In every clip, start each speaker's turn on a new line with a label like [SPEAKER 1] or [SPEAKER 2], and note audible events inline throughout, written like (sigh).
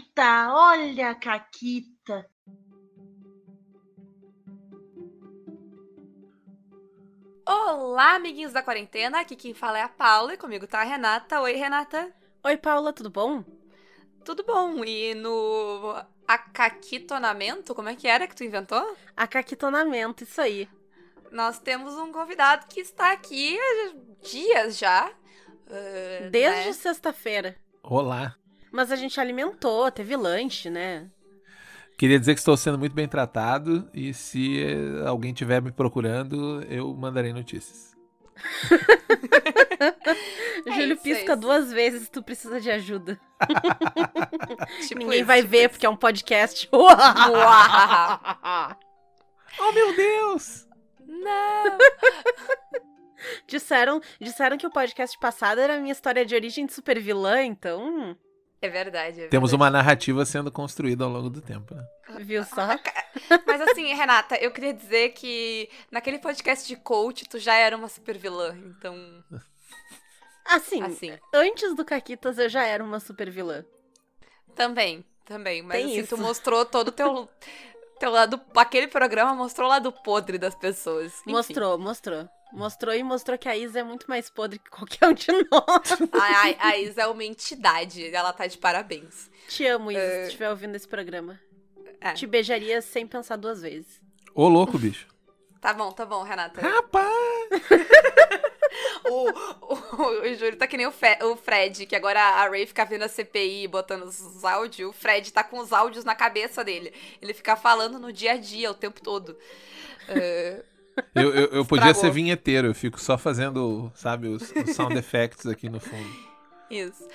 [SPEAKER 1] Caquita, olha a Caquita.
[SPEAKER 2] Olá, amiguinhos da quarentena. Aqui quem fala é a Paula e comigo tá a Renata. Oi, Renata.
[SPEAKER 3] Oi, Paula, tudo bom?
[SPEAKER 2] Tudo bom. E no acaquitonamento, como é que era que tu inventou?
[SPEAKER 3] Acaquitonamento, isso aí.
[SPEAKER 2] Nós temos um convidado que está aqui há dias já. Uh,
[SPEAKER 3] Desde
[SPEAKER 2] né?
[SPEAKER 3] sexta-feira.
[SPEAKER 4] Olá.
[SPEAKER 3] Mas a gente alimentou, teve lanche, né?
[SPEAKER 4] Queria dizer que estou sendo muito bem tratado e se eh, alguém estiver me procurando, eu mandarei notícias. (laughs)
[SPEAKER 3] Júlio
[SPEAKER 2] isso, é
[SPEAKER 3] pisca
[SPEAKER 2] isso.
[SPEAKER 3] duas vezes se tu precisa de ajuda. (laughs)
[SPEAKER 2] Tipo
[SPEAKER 3] Ninguém
[SPEAKER 2] isso,
[SPEAKER 3] vai
[SPEAKER 2] tipo
[SPEAKER 3] ver
[SPEAKER 2] isso.
[SPEAKER 3] porque é um podcast. (laughs)
[SPEAKER 4] Oh, meu Deus!
[SPEAKER 2] Não.
[SPEAKER 3] disseram, disseram que o podcast passado era a minha história de origem de super vilã, então.
[SPEAKER 2] É verdade. é
[SPEAKER 4] Temos
[SPEAKER 2] verdade.
[SPEAKER 4] uma narrativa sendo construída ao longo do tempo. Né?
[SPEAKER 3] Viu só?
[SPEAKER 2] Mas assim, Renata, eu queria dizer que naquele podcast de coach tu já era uma super vilã. Então,
[SPEAKER 3] Assim,
[SPEAKER 2] assim.
[SPEAKER 3] antes do Caquitas eu já era uma super vilã.
[SPEAKER 2] Também, também. Mas
[SPEAKER 3] Tem
[SPEAKER 2] assim, tu
[SPEAKER 3] isso.
[SPEAKER 2] mostrou todo o teu. Teu lado, aquele programa mostrou o lado podre das pessoas. Enfim.
[SPEAKER 3] Mostrou, mostrou. Mostrou e mostrou que a Isa é muito mais podre que qualquer um de nós.
[SPEAKER 2] A, a, a Isa é uma entidade. Ela tá de parabéns.
[SPEAKER 3] Te amo, Isa, se estiver ouvindo esse programa.
[SPEAKER 2] É.
[SPEAKER 3] Te beijaria sem pensar duas vezes.
[SPEAKER 4] Ô, louco, bicho.
[SPEAKER 2] Tá bom, tá bom, Renata.
[SPEAKER 4] Rapaz! (laughs)
[SPEAKER 2] O, (laughs) o, Júlio tá que nem o, Fe- o Fred, que agora a Ray fica vendo a CPI botando os áudios. O Fred tá com os áudios na cabeça dele. Ele fica falando no dia a dia o tempo todo. É,
[SPEAKER 4] Eu, eu, eu podia ser vinheteiro, eu fico só fazendo, sabe, os, os sound effects aqui no fundo.
[SPEAKER 2] Isso.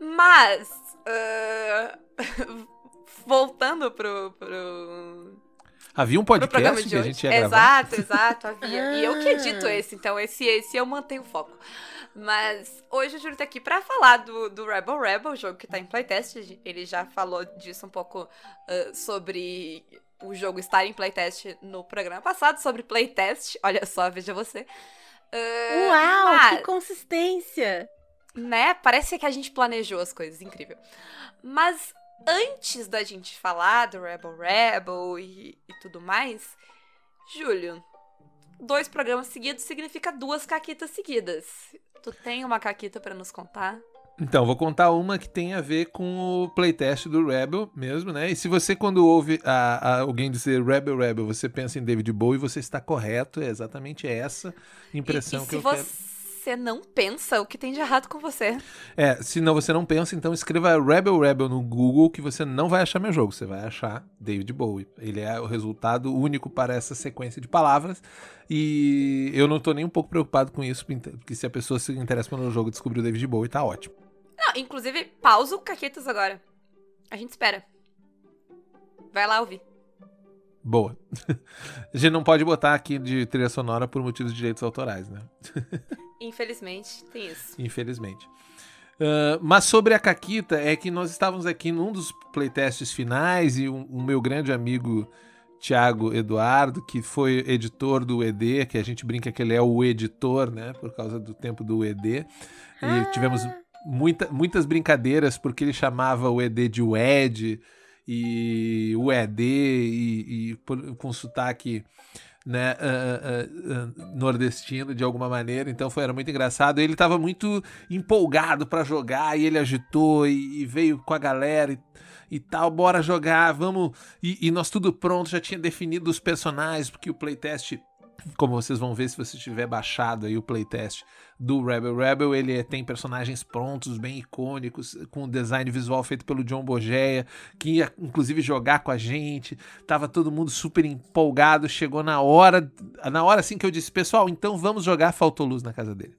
[SPEAKER 2] Mas. ah, (laughs) voltando pro. pro...
[SPEAKER 4] Havia um podcast que a gente ia gravar?
[SPEAKER 2] exato, exato, havia. E eu que edito (laughs) esse, então esse, esse eu mantenho o foco. Mas hoje o Júlio tá aqui pra falar do, do Rebel Rebel, o jogo que tá em playtest. Ele já falou disso um pouco ah, sobre o jogo estar em playtest no programa passado, sobre playtest. Olha só, veja você. Ah,
[SPEAKER 3] Uau,
[SPEAKER 2] mas-
[SPEAKER 3] que consistência!
[SPEAKER 2] né? Parece que a gente planejou as coisas, incrível. Mas antes da gente falar do Rebel Rebel e, e tudo mais, Júlio, dois programas seguidos significa duas caquitas seguidas. Tu tem uma caquita pra nos contar?
[SPEAKER 4] Então, vou contar uma que tem a ver com o playtest do Rebel mesmo, né? E se você, quando ouve a- a alguém dizer Rebel Rebel, você pensa em David Bowie, você está correto, é exatamente essa impressão
[SPEAKER 2] e, e
[SPEAKER 4] que eu
[SPEAKER 2] você
[SPEAKER 4] quero.
[SPEAKER 2] Não pensa, o que tem de errado com você?
[SPEAKER 4] É, se não você não pensa, então escreva Rebel Rebel no Google que você não vai achar meu jogo, você vai achar David Bowie. Ele é o resultado único para essa sequência de palavras e eu não tô nem um pouco preocupado com isso, porque se a pessoa se interessa pelo jogo e descobrir o David Bowie, tá ótimo.
[SPEAKER 2] Não, inclusive, pausa o caquetas agora. A gente espera. Vai lá ouvir.
[SPEAKER 4] Boa. (laughs) A gente não pode botar aqui de trilha sonora por motivos de direitos autorais, né? (laughs)
[SPEAKER 2] Infelizmente, tem isso.
[SPEAKER 4] Infelizmente. Ah, mas sobre a Caquita, é que nós estávamos aqui num dos playtests finais e o meu grande amigo Tiago Eduardo, que foi editor do ED, que a gente brinca que ele é o editor, né? Por causa do tempo do ED. E tivemos muita, muitas brincadeiras, porque ele chamava o ED de WED e o ED e, e com sotaque né, ah, ah, ah, nordestino de alguma maneira, então foi era muito engraçado. Ele estava muito empolgado para jogar e ele agitou e, e veio com a galera e, e tal, bora jogar, vamos. E, e nós tudo pronto, já tinha definido os personagens, porque o playtest, como vocês vão ver se você tiver baixado aí o playtest do Rebel Rebel, ele é- tem personagens prontos, bem icônicos, com design visual feito pelo John Bogeia, que ia inclusive jogar com a gente. Tava todo mundo super empolgado, chegou na hora, na hora assim que eu disse, pessoal, então vamos jogar, faltou luz na casa dele.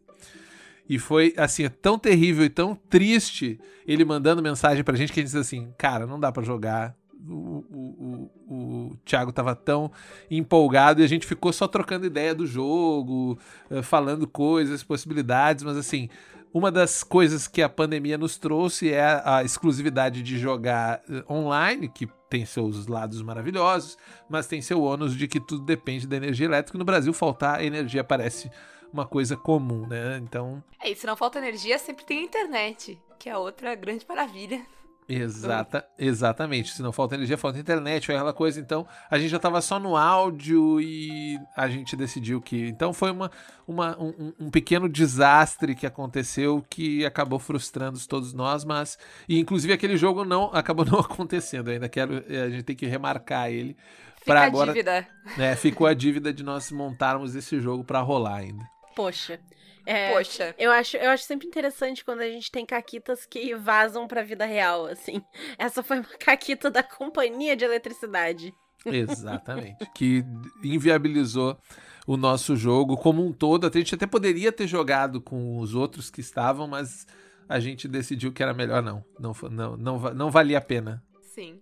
[SPEAKER 4] E foi assim, tão terrível e tão triste ele mandando mensagem pra gente que a gente disse assim, cara, não dá pra jogar. O, o, o, Thiago tava tão empolgado e a gente ficou só trocando ideia do jogo, eh, falando coisas, possibilidades, mas assim, uma das coisas que a pandemia nos trouxe é a, a exclusividade de jogar eh, online, que tem seus lados maravilhosos, mas tem seu ônus de que tudo depende da energia elétrica. No Brasil, faltar energia parece uma coisa comum, né? Então,
[SPEAKER 2] É, e se não falta energia, sempre tem a internet, que é outra grande maravilha.
[SPEAKER 4] Exata, exatamente. Se não falta energia, falta internet, foi aquela coisa. Então, a gente já tava só no áudio e a gente decidiu que. Então, foi uma, uma, um, um pequeno desastre que aconteceu que acabou frustrando todos nós, mas. E, inclusive, aquele jogo não acabou (laughs) não acontecendo. Ainda quero. A gente tem que remarcar ele.
[SPEAKER 2] Fica a
[SPEAKER 4] agora,
[SPEAKER 2] dívida.
[SPEAKER 4] né, ficou a dívida de nós montarmos esse jogo para rolar ainda.
[SPEAKER 3] Poxa. É,
[SPEAKER 2] Poxa.
[SPEAKER 3] Eu acho, eu acho sempre interessante quando a gente tem caquitas que vazam pra vida real, assim. Essa foi uma caquita da companhia de eletricidade.
[SPEAKER 4] Exatamente. que inviabilizou o nosso jogo como um todo. A gente até poderia ter jogado com os outros que estavam, mas a gente decidiu que era melhor não. Não, não, não, não valia a pena.
[SPEAKER 2] Sim.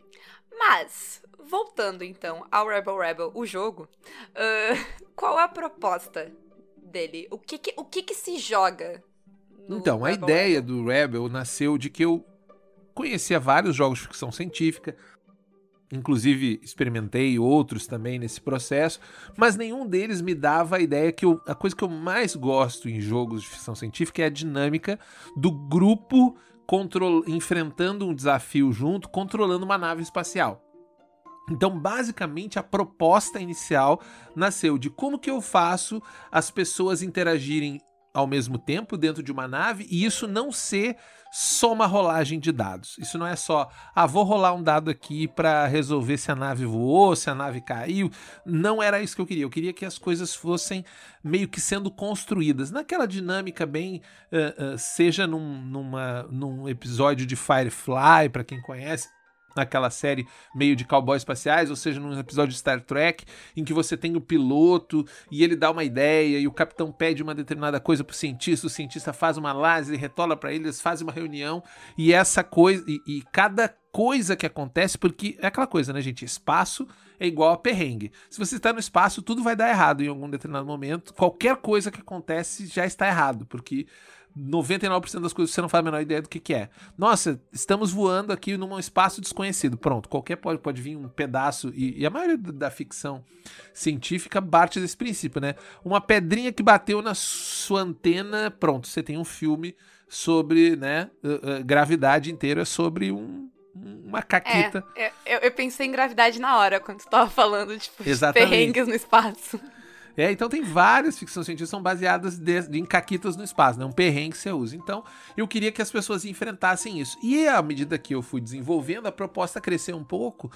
[SPEAKER 2] Mas, voltando então ao Rebel Rebel, o jogo, uh, (laughs) qual é a proposta dele? O que que, o que, que se joga?
[SPEAKER 4] Então, a
[SPEAKER 2] Rebel
[SPEAKER 4] ideia
[SPEAKER 2] Rebel?
[SPEAKER 4] do Rebel nasceu de que eu conhecia vários jogos de ficção científica, inclusive experimentei outros também nesse processo, mas nenhum deles me dava a ideia que eu, a coisa que eu mais gosto em jogos de ficção científica é a dinâmica do grupo control, enfrentando um desafio junto, controlando uma nave espacial. Então, basicamente, a proposta inicial nasceu de como que eu faço as pessoas interagirem ao mesmo tempo dentro de uma nave e isso não ser só uma rolagem de dados. Isso não é só, ah, vou rolar um dado aqui para resolver se a nave voou, se a nave caiu. Não era isso que eu queria. Eu queria que as coisas fossem meio que sendo construídas naquela dinâmica bem, uh, uh, seja num, numa, num episódio de Firefly, para quem conhece naquela série meio de cowboys espaciais, ou seja, num episódio de Star Trek, em que você tem o piloto e ele dá uma ideia e o capitão pede uma determinada coisa pro cientista, o cientista faz uma análise, retola para eles, fazem uma reunião e essa coisa e, e cada coisa que acontece, porque é aquela coisa, né, gente? Espaço é igual a perrengue. Se você está no espaço, tudo vai dar errado em algum determinado momento. Qualquer coisa que acontece já está errado, porque 99% das coisas você não faz a menor ideia do que, que é. Nossa, estamos voando aqui num espaço desconhecido. Pronto, qualquer pode, pode vir um pedaço, e, e a maioria da ficção científica parte desse princípio, né? Uma pedrinha que bateu na sua antena, pronto, você tem um filme sobre, né? Uh, uh, gravidade inteiro é sobre um, uma caquita.
[SPEAKER 2] É, eu, eu, pensei em gravidade na hora, quando tu tava falando, tipo,
[SPEAKER 4] Exatamente.
[SPEAKER 2] perrengues no espaço.
[SPEAKER 4] É, então tem várias ficções científicas que são baseadas de, em caquitas no espaço, né? Um perrengue que você usa. Então, eu queria que as pessoas enfrentassem isso. E à medida que eu fui desenvolvendo, a proposta cresceu um pouco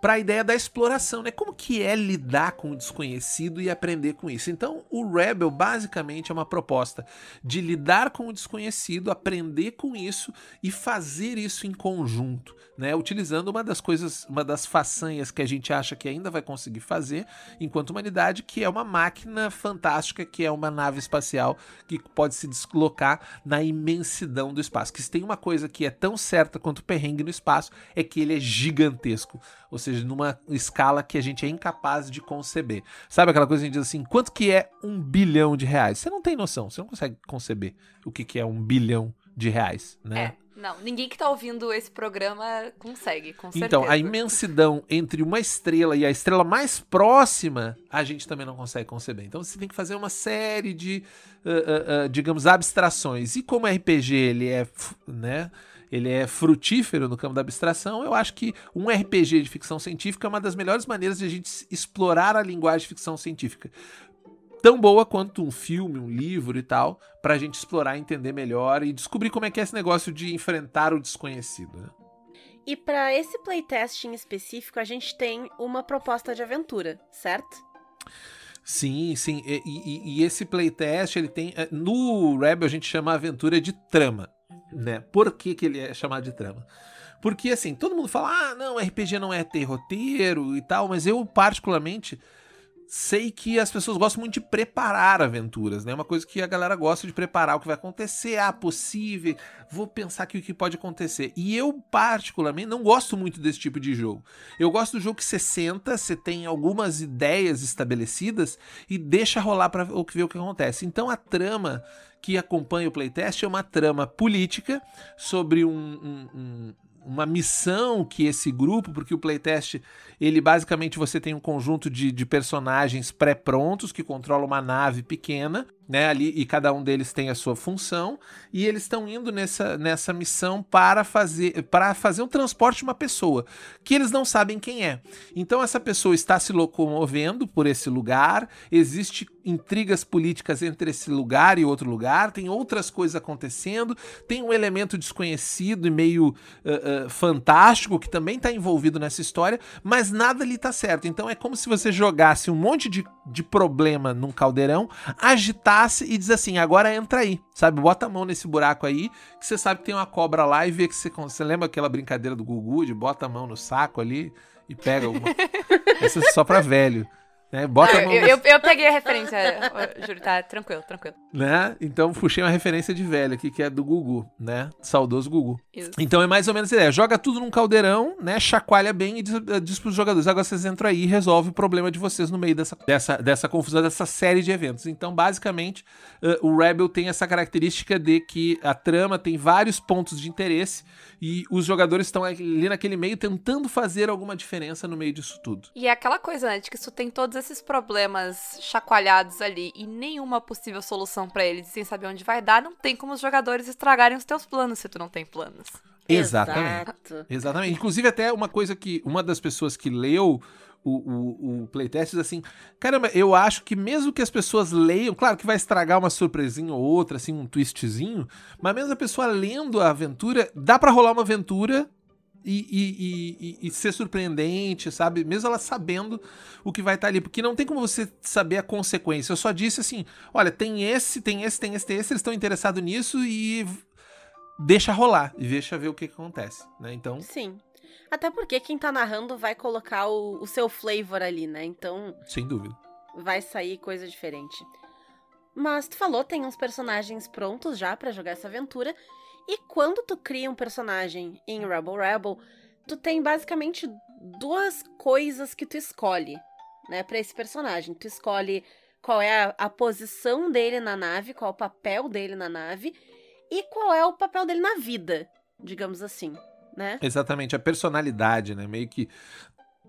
[SPEAKER 4] para a ideia da exploração, né? Como que é lidar com o desconhecido e aprender com isso? Então, o Rebel basicamente é uma proposta de lidar com o desconhecido, aprender com isso e fazer isso em conjunto, né? Utilizando uma das coisas, uma das façanhas que a gente acha que ainda vai conseguir fazer enquanto humanidade, que é uma máquina fantástica que é uma nave espacial que pode se deslocar na imensidão do espaço. Que se tem uma coisa que é tão certa quanto o perrengue no espaço, é que ele é gigantesco. Ou seja, numa escala que a gente é incapaz de conceber. Sabe aquela coisa que a gente diz assim, quanto que é um bilhão de reais? Você não tem noção, você não consegue conceber o que, que é um bilhão de reais, né?
[SPEAKER 2] É. Não, ninguém que tá ouvindo esse programa consegue, com certeza.
[SPEAKER 4] Então, a imensidão entre uma estrela e a estrela mais próxima, a gente também não consegue conceber. Então, você tem que fazer uma série de, uh, uh, uh, digamos, abstrações. E como RPG ele é, né, ele é frutífero no campo da abstração, eu acho que um RPG de ficção científica é uma das melhores maneiras de a gente explorar a linguagem de ficção científica tão boa quanto um filme, um livro e tal, pra gente explorar, entender melhor e descobrir como é que é esse negócio de enfrentar o desconhecido, né?
[SPEAKER 3] E para esse playtest em específico, a gente tem uma proposta de aventura, certo?
[SPEAKER 4] Sim, sim. E, e, e, esse playtest, ele tem. No Rebel a gente chama a aventura de trama. Né? Por que, que ele é chamado de trama? Porque assim, todo mundo fala, ah, não, RPG não é ter roteiro e tal, mas eu, particularmente, sei que as pessoas gostam muito de preparar aventuras, né? Uma coisa que a galera gosta de preparar o que vai acontecer, ah, possível, vou pensar aqui o que pode acontecer. E eu, particularmente, não gosto muito desse tipo de jogo. Eu gosto do jogo que você senta, você tem algumas ideias estabelecidas e deixa rolar para ver o que acontece. Então a trama que acompanha o playtest é uma trama política sobre um, um uma missão que esse grupo, porque o playtest, ele basicamente você tem um conjunto de, de personagens pré-prontos que controlam uma nave pequena né, ali e cada um deles tem a sua função e eles estão indo nessa, nessa missão para fazer para fazer um transporte de uma pessoa que eles não sabem quem é. Então essa pessoa está se locomovendo por esse lugar, existe intrigas políticas entre esse lugar e outro lugar, tem outras coisas acontecendo, tem um elemento desconhecido e meio uh, uh, fantástico que também está envolvido nessa história, mas nada ali está certo. Então é como se você jogasse um monte de, de problema num caldeirão, agitasse e diz assim: agora entra aí, sabe? Bota a mão nesse buraco aí, que você sabe que tem uma cobra lá e vê que você. Você lembra aquela brincadeira do Gugu de bota a mão no saco ali e pega alguma. (laughs) Essa é só pra velho. Né? Bota
[SPEAKER 2] eu, eu, eu, peguei a referência, Júlio, tá tranquilo, tranquilo.
[SPEAKER 4] Né? Então puxei uma referência de velho aqui, que é do Gugu, né? Saudoso Gugu. Isso. Então é mais ou menos a ideia. Joga tudo num caldeirão, né? Chacoalha bem e diz, diz pros jogadores. Agora vocês entram aí e resolve o problema de vocês no meio dessa, dessa, dessa confusão, dessa série de eventos. Então, basicamente, uh, o Rebel tem essa característica de que a trama tem vários pontos de interesse e os jogadores estão ali naquele meio tentando fazer alguma diferença no meio disso tudo.
[SPEAKER 2] E é aquela coisa, né, de que isso tem todos esses problemas chacoalhados ali e nenhuma possível solução para eles, sem saber onde vai dar, não tem como os jogadores estragarem os teus planos se tu não tem planos.
[SPEAKER 4] Exatamente. Exato. Exatamente. Inclusive, até uma coisa que uma das pessoas que leu o, o, o playtest diz assim: caramba, eu acho que mesmo que as pessoas leiam, claro que vai estragar uma surpresinha ou outra, assim, um twistzinho, mas mesmo a pessoa lendo a aventura, dá para rolar uma aventura e, e, e, e, ser surpreendente, sabe? Mesmo ela sabendo o que vai estar tá ali. Porque não tem como você saber a consequência. Eu só disse assim: olha, tem esse, tem esse, tem esse, tem esse, eles estão interessados nisso e deixa rolar e deixa ver o que, que acontece, né? Então.
[SPEAKER 3] Sim. Até porque quem tá narrando vai colocar o, o seu flavor ali, né? Então.
[SPEAKER 4] Sem dúvida.
[SPEAKER 3] Vai sair coisa diferente. Mas tu falou, tem uns personagens prontos já para jogar essa aventura. E quando tu cria um personagem em Rebel Rebel, tu tem basicamente duas coisas que tu escolhe, né, para esse personagem. Tu escolhe qual é a, a, posição dele na nave, qual é o papel dele na nave e qual é o papel dele na vida, digamos assim, né?
[SPEAKER 4] Exatamente, a personalidade, né? Meio que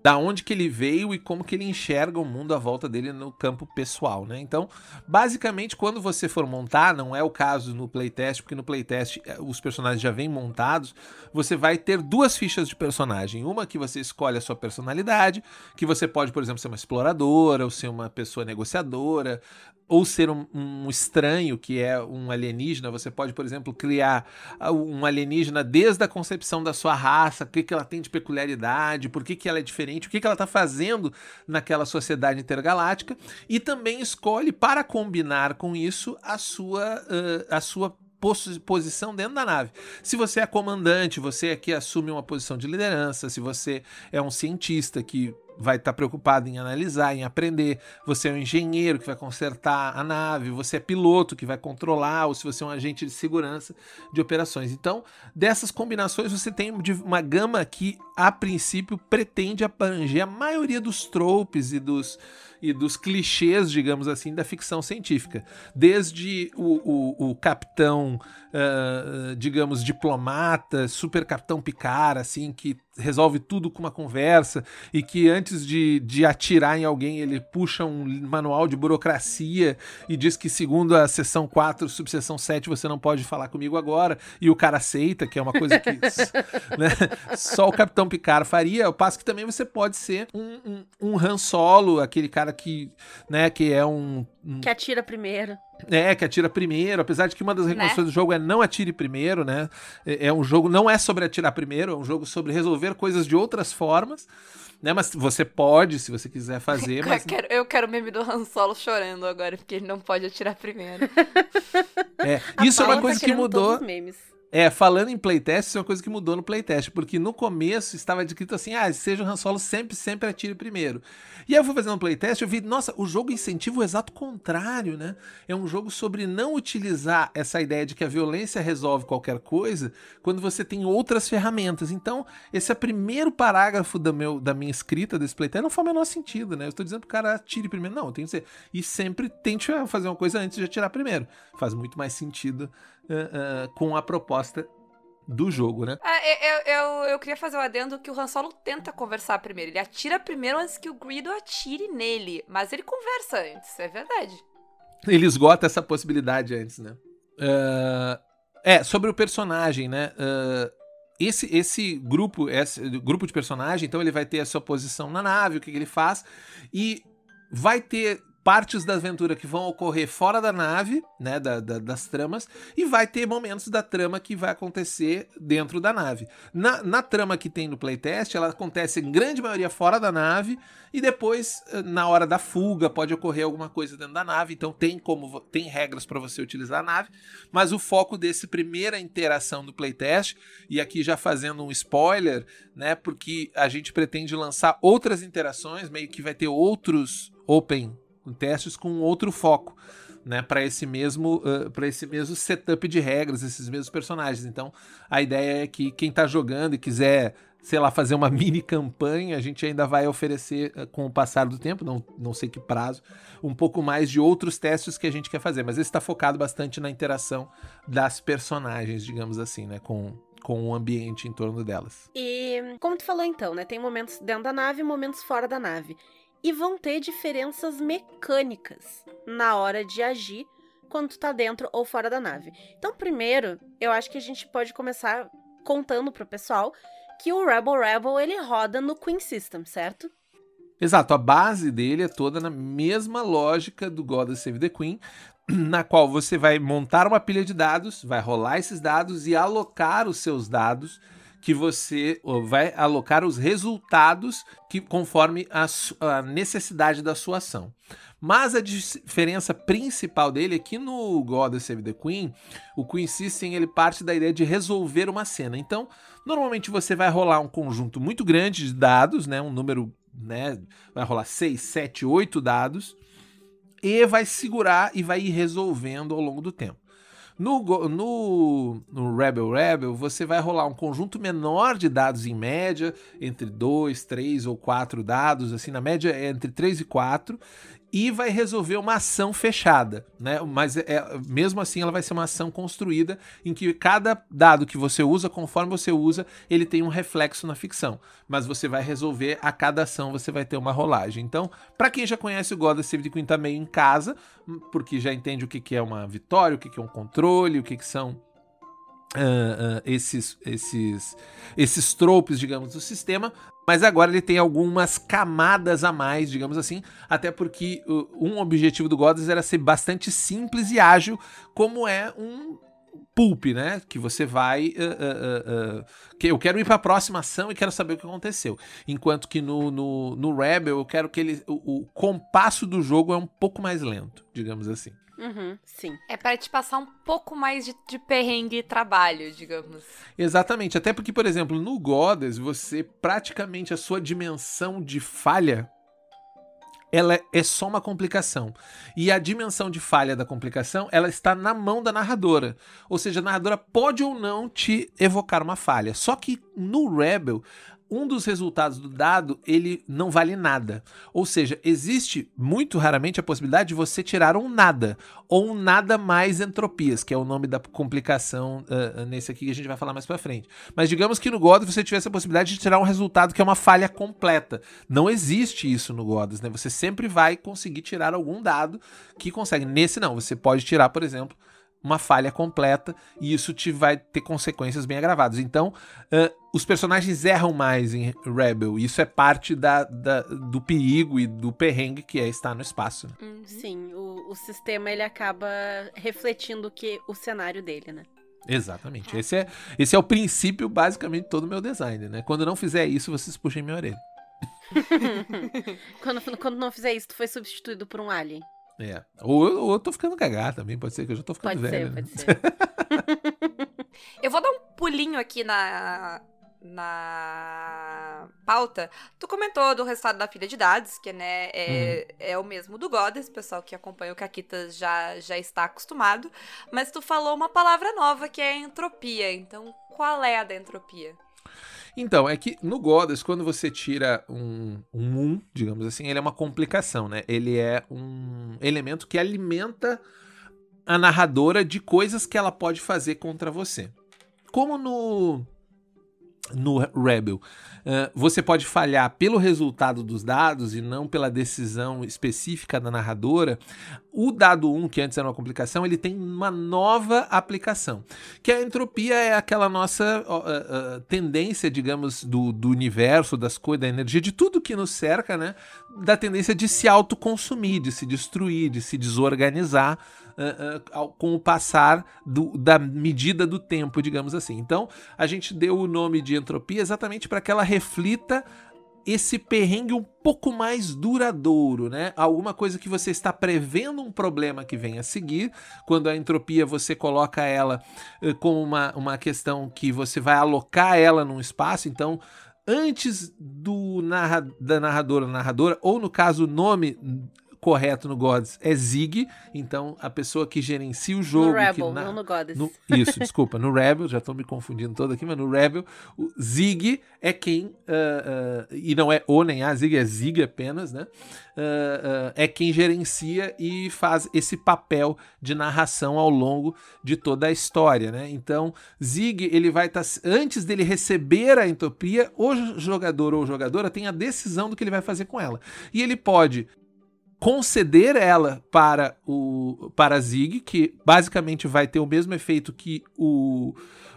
[SPEAKER 4] da onde que ele veio e como que ele enxerga o mundo à volta dele no campo pessoal, né? Então, basicamente, quando você for montar, não é o caso no playtest, porque no playtest eh, os personagens já vêm montados, você vai ter duas fichas de personagem. Uma que você escolhe a sua personalidade, que você pode, por exemplo, ser uma exploradora, ou ser uma pessoa negociadora, ou ser um, um, estranho, que é um alienígena, você pode, por exemplo, criar ah, um alienígena desde a concepção da sua raça, o que, que ela tem de peculiaridade, por que, que ela é diferente, o que, que ela está fazendo naquela sociedade intergaláctica, e também escolhe, para combinar com isso, a sua, uh, a sua posição dentro da nave. Se você é comandante, você aqui assume uma posição de liderança, se você é um cientista que vai estar tá preocupado em analisar, em aprender. Você é um engenheiro que vai consertar a nave, você é piloto que vai controlar, ou se você é um agente de segurança de operações. Então, dessas combinações, você tem uma gama que, a princípio, pretende abranger a maioria dos tropes e dos, e dos clichês, digamos assim, da ficção científica. Desde o, o, o capitão, uh, digamos, diplomata, super capitão Picard, assim, que resolve tudo com uma conversa e que antes de, de atirar em alguém ele puxa um manual de burocracia e diz que segundo a seção 4, subseção 7, você não pode falar comigo agora e o cara aceita, que é uma coisa que (laughs) né, só o Capitão Picard faria, ao passo que também você pode ser um, um, um Han Solo, aquele cara que, né, que é um, um...
[SPEAKER 3] Que atira primeiro.
[SPEAKER 4] É, que atira primeiro, apesar de que uma das reclamações né? do jogo é não atire primeiro, né? É, é, um jogo, não é sobre atirar primeiro, é um jogo sobre resolver coisas de outras formas, né? Mas você pode, se você quiser fazer. (laughs)
[SPEAKER 2] Mas... eu, quero, eu quero o meme do Han Solo chorando agora, porque ele não pode atirar primeiro. (laughs)
[SPEAKER 4] É, isso é uma tá coisa tá que mudou. É, falando em playtest, isso é uma coisa que mudou no playtest, porque no começo estava escrito assim: ah, seja o Han Solo sempre, sempre atire primeiro. E aí eu fui fazendo um playtest eu vi, nossa, o jogo incentiva o exato contrário, né? É um jogo sobre não utilizar essa ideia de que a violência resolve qualquer coisa quando você tem outras ferramentas. Então, esse é o primeiro parágrafo da, meu, da minha escrita desse playtest, não faz o menor sentido, né? Eu estou dizendo que o cara atire primeiro. Não, tem que ser. E sempre tente fazer uma coisa antes de atirar primeiro. Faz muito mais sentido uh, uh, com a proposta do jogo, né?
[SPEAKER 2] É, eu, eu, eu queria fazer o um adendo que o Han Solo tenta conversar primeiro. Ele atira primeiro antes que o Greedo atire nele. Mas ele conversa antes, é verdade.
[SPEAKER 4] ele esgota essa possibilidade antes, né? Uh, é, sobre o personagem, né? Uh, esse, esse grupo, esse grupo de personagem, então ele vai ter a sua posição na nave, o que, que ele faz, e vai ter partes da aventura que vão ocorrer fora da nave, né, da, da, das tramas, e vai ter momentos da trama que vai acontecer dentro da nave. Na, na trama que tem no playtest, ela acontece em grande maioria fora da nave, e depois, eh, na hora da fuga, pode ocorrer alguma coisa dentro da nave, então tem como tem regras para você utilizar a nave, mas o foco desse primeira interação do playtest, e aqui já fazendo um spoiler, né, porque a gente pretende lançar outras interações, meio que vai ter outros open testes com outro foco, né, para esse mesmo uh, para esse mesmo setup de regras, esses mesmos personagens. Então, a ideia é que quem está jogando e quiser, sei lá, fazer uma (laughs) mini campanha, a gente ainda vai oferecer com o passar do tempo, não, não sei que prazo, um pouco mais de outros testes que a gente quer fazer, mas esse está focado bastante na interação das personagens, digamos assim, né, com com o ambiente em torno delas.
[SPEAKER 3] E como tu falou então, né? Tem momentos dentro da nave e momentos fora da nave e vão ter diferenças mecânicas na hora de agir quando tu tá dentro ou fora da nave. Então, primeiro, eu acho que a gente pode começar contando pro pessoal que o Rebel Rebel ele roda no Queen System, certo?
[SPEAKER 4] Exato, a base dele é toda na mesma lógica do God Save the Queen, (clears throat) na qual você vai montar uma pilha de dados, vai rolar esses dados e alocar os seus dados que você vai alocar os resultados que conforme a, a necessidade da sua ação. Mas a diferença principal dele é que no God Save the Queen, o Queen System ele parte da ideia de resolver uma cena. Então, normalmente você vai rolar um conjunto muito grande de dados, né, um número, né, vai rolar 6, 7, 8 dados e vai segurar e vai ir resolvendo ao longo do tempo. No, no, no Rebel Rebel, você vai rolar um conjunto menor de dados em média, entre 2, 3 ou 4 dados, assim, na média é entre 3 e 4, e vai resolver uma ação fechada, né? Mas é, é, mesmo assim ela vai ser uma ação construída em que cada dado que você usa, conforme você usa, ele tem um reflexo na ficção. Mas você vai resolver a cada ação, você vai ter uma rolagem. Então, para quem já conhece o God Save the Queen tá meio em casa, porque já entende o que, é uma vitória, o que, que é um controle, o que, que são Uh, uh, esses, esses, esses tropes, digamos, do sistema, mas agora ele tem algumas camadas a mais, digamos assim, até porque uh, um objetivo do Goddess era ser bastante simples e ágil, como é um pulp, né? Que você vai. Uh, uh, uh, que eu quero ir para a próxima ação e quero saber o que aconteceu. Enquanto que no, no, no Rebel eu quero que ele. O, o compasso do jogo é um pouco mais lento, digamos assim.
[SPEAKER 3] Uhum, sim.
[SPEAKER 2] É para te passar um pouco mais de, de perrengue e trabalho, digamos.
[SPEAKER 4] Exatamente. Até porque, por exemplo, no Goddess, você praticamente a sua dimensão de falha ela é só uma complicação. E a dimensão de falha da complicação, ela está na mão da narradora. Ou seja, a narradora pode ou não te evocar uma falha. Só que no Rebel, um dos resultados do dado ele não vale nada. Ou seja, existe muito raramente a possibilidade de você tirar um nada ou um nada mais entropias, que é o nome da complicação uh, nesse aqui que a gente vai falar mais para frente. Mas digamos que no Goddess você tivesse a possibilidade de tirar um resultado que é uma falha completa. Não existe isso no Goddess, né? Você sempre vai conseguir tirar algum dado que consegue. Nesse não, você pode tirar, por exemplo, uma falha completa e isso te vai ter consequências bem agravadas. Então, uh, os personagens erram mais em Rebel e isso é parte da, da, do perigo e do perrengue que é estar no espaço. Né?
[SPEAKER 3] Uhum. Sim, o, o sistema ele acaba refletindo que o cenário dele, né?
[SPEAKER 4] Exatamente. Esse é, esse é o princípio, basicamente, de todo o meu design, né? Quando não fizer isso, vocês puxem minha orelha. (laughs) (laughs)
[SPEAKER 3] quando, quando não fizer isso, tu foi substituído por um alien.
[SPEAKER 4] É. Ou, ou eu tô ficando cagado também, pode ser que eu já tô ficando
[SPEAKER 3] pode
[SPEAKER 4] velho.
[SPEAKER 3] Ser,
[SPEAKER 4] né?
[SPEAKER 3] Pode ser, (laughs)
[SPEAKER 2] Eu vou dar um pulinho aqui na, na pauta. Tu comentou do resultado da filha de dados, que né, é, uhum. é o mesmo do Goddess, pessoal que acompanha o Caquitas já, já está acostumado. Mas tu falou uma palavra nova que é entropia. Então, qual é a da entropia?
[SPEAKER 4] Então, é que no Goddess, quando você tira um, um 1, digamos assim, ele é uma complicação, né? Ele é um elemento que alimenta a narradora de coisas que ela pode fazer contra você. Como no no Rebel. Uh, você pode falhar pelo resultado dos dados e não pela decisão específica da narradora. O dado 1, que antes era uma complicação, ele tem uma nova aplicação. Que a entropia é aquela nossa uh, uh, tendência, digamos, do, do universo, das coisas, da energia, de tudo que nos cerca, né? Da tendência de se autoconsumir, de se destruir, de se desorganizar. Uh, com o passar do, da medida do tempo, digamos assim. Então, a gente deu o nome de entropia exatamente para que ela reflita esse perrengue um pouco mais duradouro, né? Alguma coisa que você está prevendo um problema que vem a seguir. Quando a entropia você coloca ela uh, como uma, uma questão que você vai alocar ela num espaço, então antes do narra, da narradora narradora, ou no caso o nome correto no Gods é Zig, então a pessoa que gerencia o jogo. No
[SPEAKER 3] Rebel,
[SPEAKER 4] na...
[SPEAKER 3] não no Gods.
[SPEAKER 4] No... Isso, desculpa, no Rebel, já estou me confundindo todo aqui, mas no Rebel, o Zig é quem. Uh, uh, e não é O nem A, Zig é Zig apenas, né? Uh, é quem gerencia e faz esse papel de narração ao longo de toda a história, né? Então, Zig, ele vai estar. Tá, antes dele receber a entropia, o jogador ou jogadora tem a decisão do que ele vai fazer com ela. E ele pode conceder ela para o para Zig, que basicamente vai ter o mesmo efeito que o,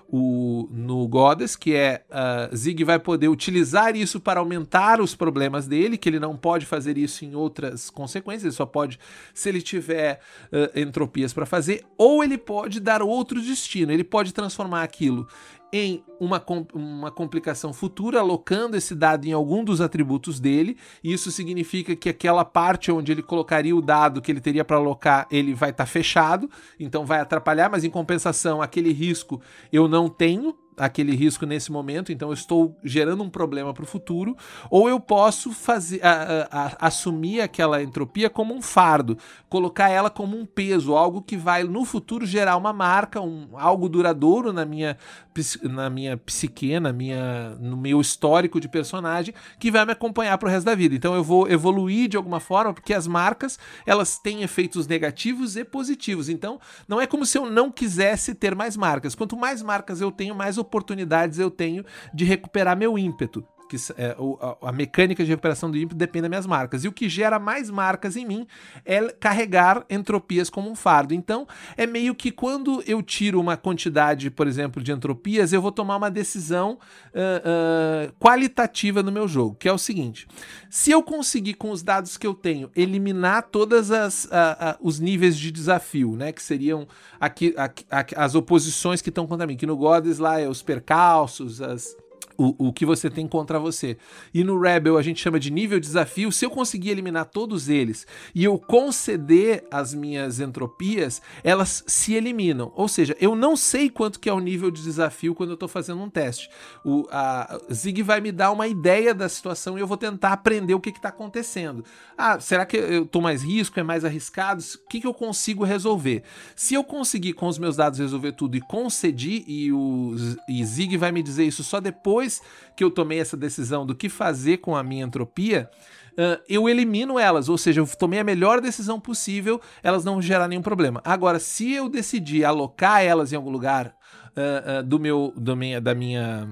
[SPEAKER 4] o no Goddess, que é uh, Zig vai poder utilizar isso para aumentar os problemas dele, que ele não pode fazer isso em outras consequências, ele só pode se ele tiver uh, entropias para fazer, ou ele pode dar outro destino, ele pode transformar aquilo em uma, uma complicação futura, alocando esse dado em algum dos atributos dele. E isso significa que aquela parte onde ele colocaria o dado que ele teria para alocar, ele vai estar tá fechado, então vai atrapalhar, mas em compensação, aquele risco eu não tenho, aquele risco nesse momento, então eu estou gerando um problema para o futuro, ou eu posso fazer a, a, a, assumir aquela entropia como um fardo, colocar ela como um peso, algo que vai no futuro gerar uma marca, um, algo duradouro na minha, na minha psique, na minha, no meu histórico de personagem, que vai me acompanhar para o resto da vida. Então eu vou evoluir de alguma forma, porque as marcas elas têm efeitos negativos e positivos. Então não é como se eu não quisesse ter mais marcas. Quanto mais marcas eu tenho, mais oportunidades eu tenho de recuperar meu ímpeto que é, a, a, mecânica de recuperação do ímpeto depende das minhas marcas. E o que gera mais marcas em mim é carregar entropias como um fardo. Então, é meio que quando eu tiro uma quantidade, por exemplo, de entropias, eu vou tomar uma decisão uh, uh, qualitativa no meu jogo, que é o seguinte: se eu conseguir, com os dados que eu tenho, eliminar todas as uh, os níveis de desafio, né? Que seriam aqui, aqui, aqui as oposições que estão contra mim, que no Goddess lá é os percalços, as o, o que você tem contra você. E no Rebel a gente chama de nível desafio. Se eu conseguir eliminar todos eles e eu conceder as minhas entropias, elas se eliminam. Ou seja, eu não sei quanto que é o nível de desafio quando eu estou fazendo um teste. O a Zig vai me dar uma ideia da situação e eu vou tentar aprender o que está acontecendo. Ah, será que eu estou mais risco? É mais arriscado? O que, que eu consigo resolver? Se eu conseguir com os meus dados resolver tudo e concedi, e o e Zig vai me dizer isso só depois depois que eu tomei essa decisão do que fazer com a minha entropia, uh, eu elimino elas, ou seja, eu tomei a melhor decisão possível, elas não gerar nenhum problema. Agora, se eu decidir alocar elas em algum lugar uh, uh, do meu, do minha, da minha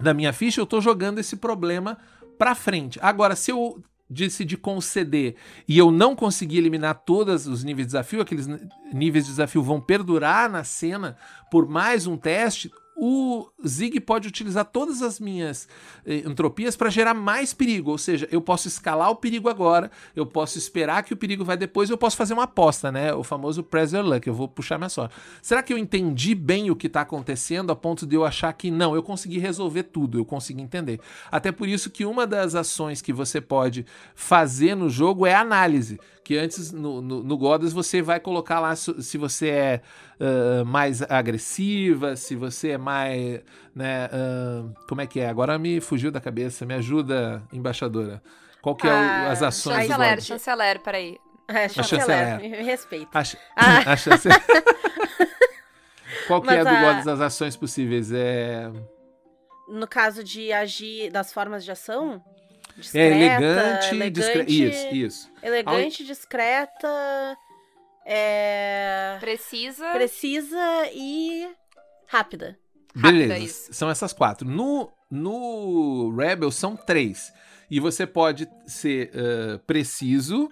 [SPEAKER 4] da minha ficha, eu estou jogando esse problema para frente. Agora, se eu decidir conceder e eu não conseguir eliminar todos os níveis de desafio, aqueles níveis de desafio vão perdurar na cena por mais um teste, o Zig pode utilizar todas as minhas eh, entropias para gerar mais perigo, ou seja, eu posso escalar o perigo agora, eu posso esperar que o perigo vai depois, eu posso fazer uma aposta, né? O famoso press your luck, eu vou puxar minha sorte. Será que eu entendi bem o que está acontecendo a ponto de eu achar que não, eu consegui resolver tudo, eu consegui entender. Até por isso que uma das ações que você pode fazer no jogo é análise que antes no, no, no Goddess você vai colocar lá se você é uh, mais agressiva, se você é mais. Né, uh, como é que é? Agora me fugiu da cabeça, me ajuda, embaixadora. Qual que é ah, as ações
[SPEAKER 2] chanceler, do Chanceler, peraí.
[SPEAKER 3] É, chanceler, chanceler. me respeita.
[SPEAKER 4] A, ah. a chanceler... (laughs) Qual que Mas é do a... Goddess as ações possíveis? É...
[SPEAKER 3] No caso de agir das formas de ação,
[SPEAKER 4] Discreta, é elegante, elegante Isso, isso.
[SPEAKER 3] Elegante, discreta. É...
[SPEAKER 2] Precisa.
[SPEAKER 3] Precisa e rápida.
[SPEAKER 4] Beleza, rápida, são essas quatro. No, no Rebel são três. E você pode ser uh, preciso,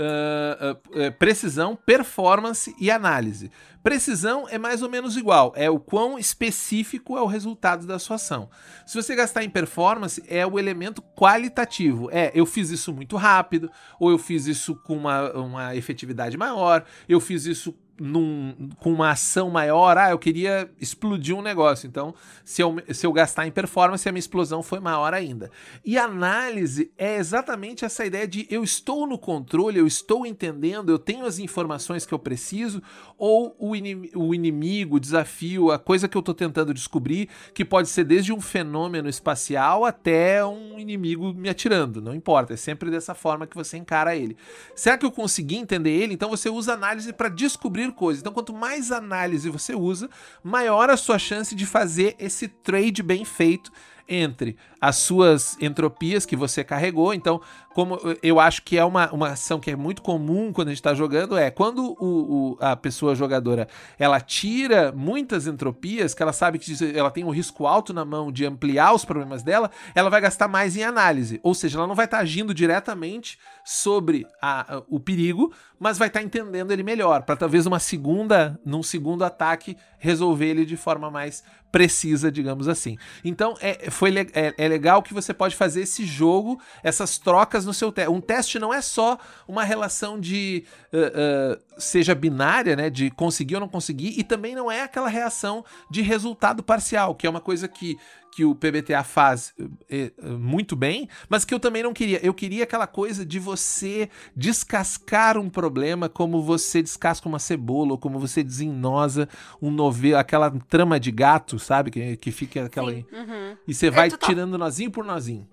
[SPEAKER 4] uh, uh, precisão, performance e análise. Precisão é mais ou menos igual, é o quão específico é o resultado da sua ação. Se você gastar em performance, é o elemento qualitativo. É, eu fiz isso muito rápido, ou eu fiz isso com uma, uma efetividade maior, eu fiz isso num, com uma ação maior, ah, eu queria explodir um negócio. Então, se eu, se eu gastar em performance, a minha explosão foi maior ainda. E análise é exatamente essa ideia de eu estou no controle, eu estou entendendo, eu tenho as informações que eu preciso, ou o, o inimigo, o desafio, a coisa que eu estou tentando descobrir, que pode ser desde um fenômeno espacial até um inimigo me atirando, não importa, é sempre dessa forma que você encara ele. Será que eu consegui entender ele? Então você usa análise para descobrir coisas. Então, quanto mais análise você usa, maior a sua chance de fazer esse trade bem feito entre as suas entropias que você carregou. Então, como eu acho que é uma, uma ação que é muito comum quando a gente está jogando, é quando o, o, a pessoa jogadora ela tira muitas entropias, que ela sabe que ela tem um risco alto na mão de ampliar os problemas dela, ela vai gastar mais em análise. Ou seja, ela não vai estar tá agindo diretamente sobre a, a, o perigo, mas vai estar tá entendendo ele melhor, para talvez uma segunda, num segundo ataque, resolver ele de forma mais precisa, digamos assim. Então, é, foi, é, é legal que você pode fazer esse jogo, essas trocas no seu teste. Um teste não é só uma relação de uh, uh, seja binária, né, de conseguir ou não conseguir, e também não é aquela reação de resultado parcial, que é uma coisa que que o PBTA faz é, muito bem, mas que eu também não queria. Eu queria aquela coisa de você descascar um problema como você descasca uma cebola, ou como você desenosa um novelo, aquela trama de gato, sabe? Que, que fica aquela. Uhum. E você vai é, tá... tirando nozinho por nozinho